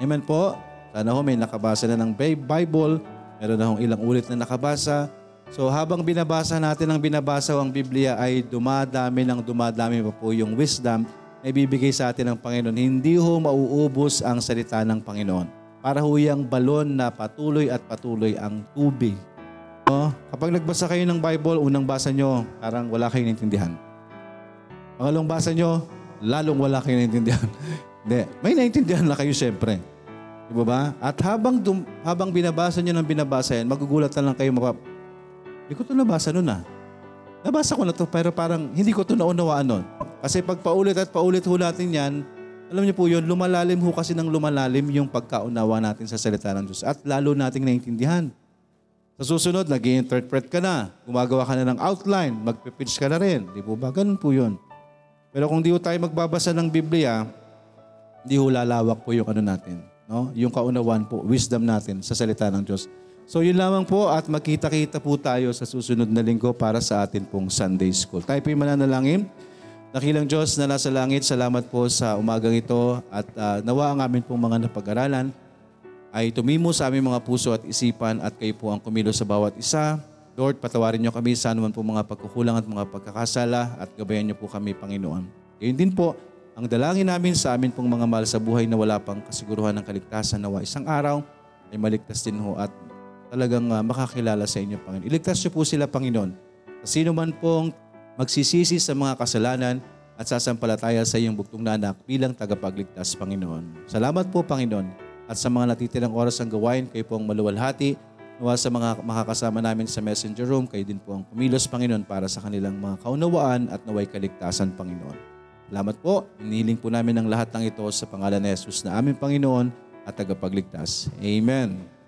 S1: Amen po. Sana ho may nakabasa na ng Bi- Bible. Meron na hong ilang ulit na nakabasa. So habang binabasa natin ang binabasa ang Biblia ay dumadami ng dumadami pa po yung wisdom na ibibigay sa atin ng Panginoon. Hindi ho mauubos ang salita ng Panginoon. Para ho yung balon na patuloy at patuloy ang tubig. No? Kapag nagbasa kayo ng Bible, unang basa nyo, parang wala kayong naintindihan. Pangalong basa nyo, lalong wala kayong naintindihan. Hindi. May naintindihan na kayo siyempre. Di ba ba? At habang, dum- habang binabasa nyo ng binabasa yan, magugulat na lang kayo mapap... Hindi ko ito nabasa nun ah. Nabasa ko na to pero parang hindi ko ito naunawaan nun. Kasi pag paulit at paulit ho natin yan, alam niyo po yun, lumalalim ho kasi ng lumalalim yung pagkaunawa natin sa salita ng Diyos at lalo nating naintindihan. Sa susunod, nag interpret ka na, gumagawa ka na ng outline, magpipitch ka na rin. Di po ba? Ganun po yun. Pero kung di ho tayo magbabasa ng Biblia, hindi ho lalawak po yung ano natin. no? Yung kaunawaan po, wisdom natin sa salita ng Diyos. So yun lamang po at magkita-kita po tayo sa susunod na linggo para sa atin pong Sunday School. Tayo po'y mananalangin. Dakilang Diyos na nasa langit, salamat po sa umagang ito at ah, nawa ang amin pong mga napag-aralan ay tumimo sa aming mga puso at isipan at kayo po ang kumilos sa bawat isa. Lord, patawarin niyo kami sa anuman po mga pagkukulang at mga pagkakasala at gabayan niyo po kami, Panginoon. Gayon din po, ang dalangin namin sa amin pong mga mahal sa buhay na wala pang kasiguruhan ng kaligtasan nawa isang araw ay maligtas din ho at talagang ah, makakilala sa inyo, Panginoon. Iligtas niyo po sila, Panginoon. Sino man pong magsisisi sa mga kasalanan at sasampalataya sa iyong buktong na anak bilang tagapagligtas, Panginoon. Salamat po, Panginoon. At sa mga natitirang oras ng gawain, kayo po ang maluwalhati. Nawa sa mga makakasama namin sa messenger room, kayo din po ang kumilos, Panginoon, para sa kanilang mga kaunawaan at naway kaligtasan, Panginoon. Salamat po. Inihiling po namin ang lahat ng ito sa pangalan ni Jesus na aming Panginoon at tagapagligtas. Amen.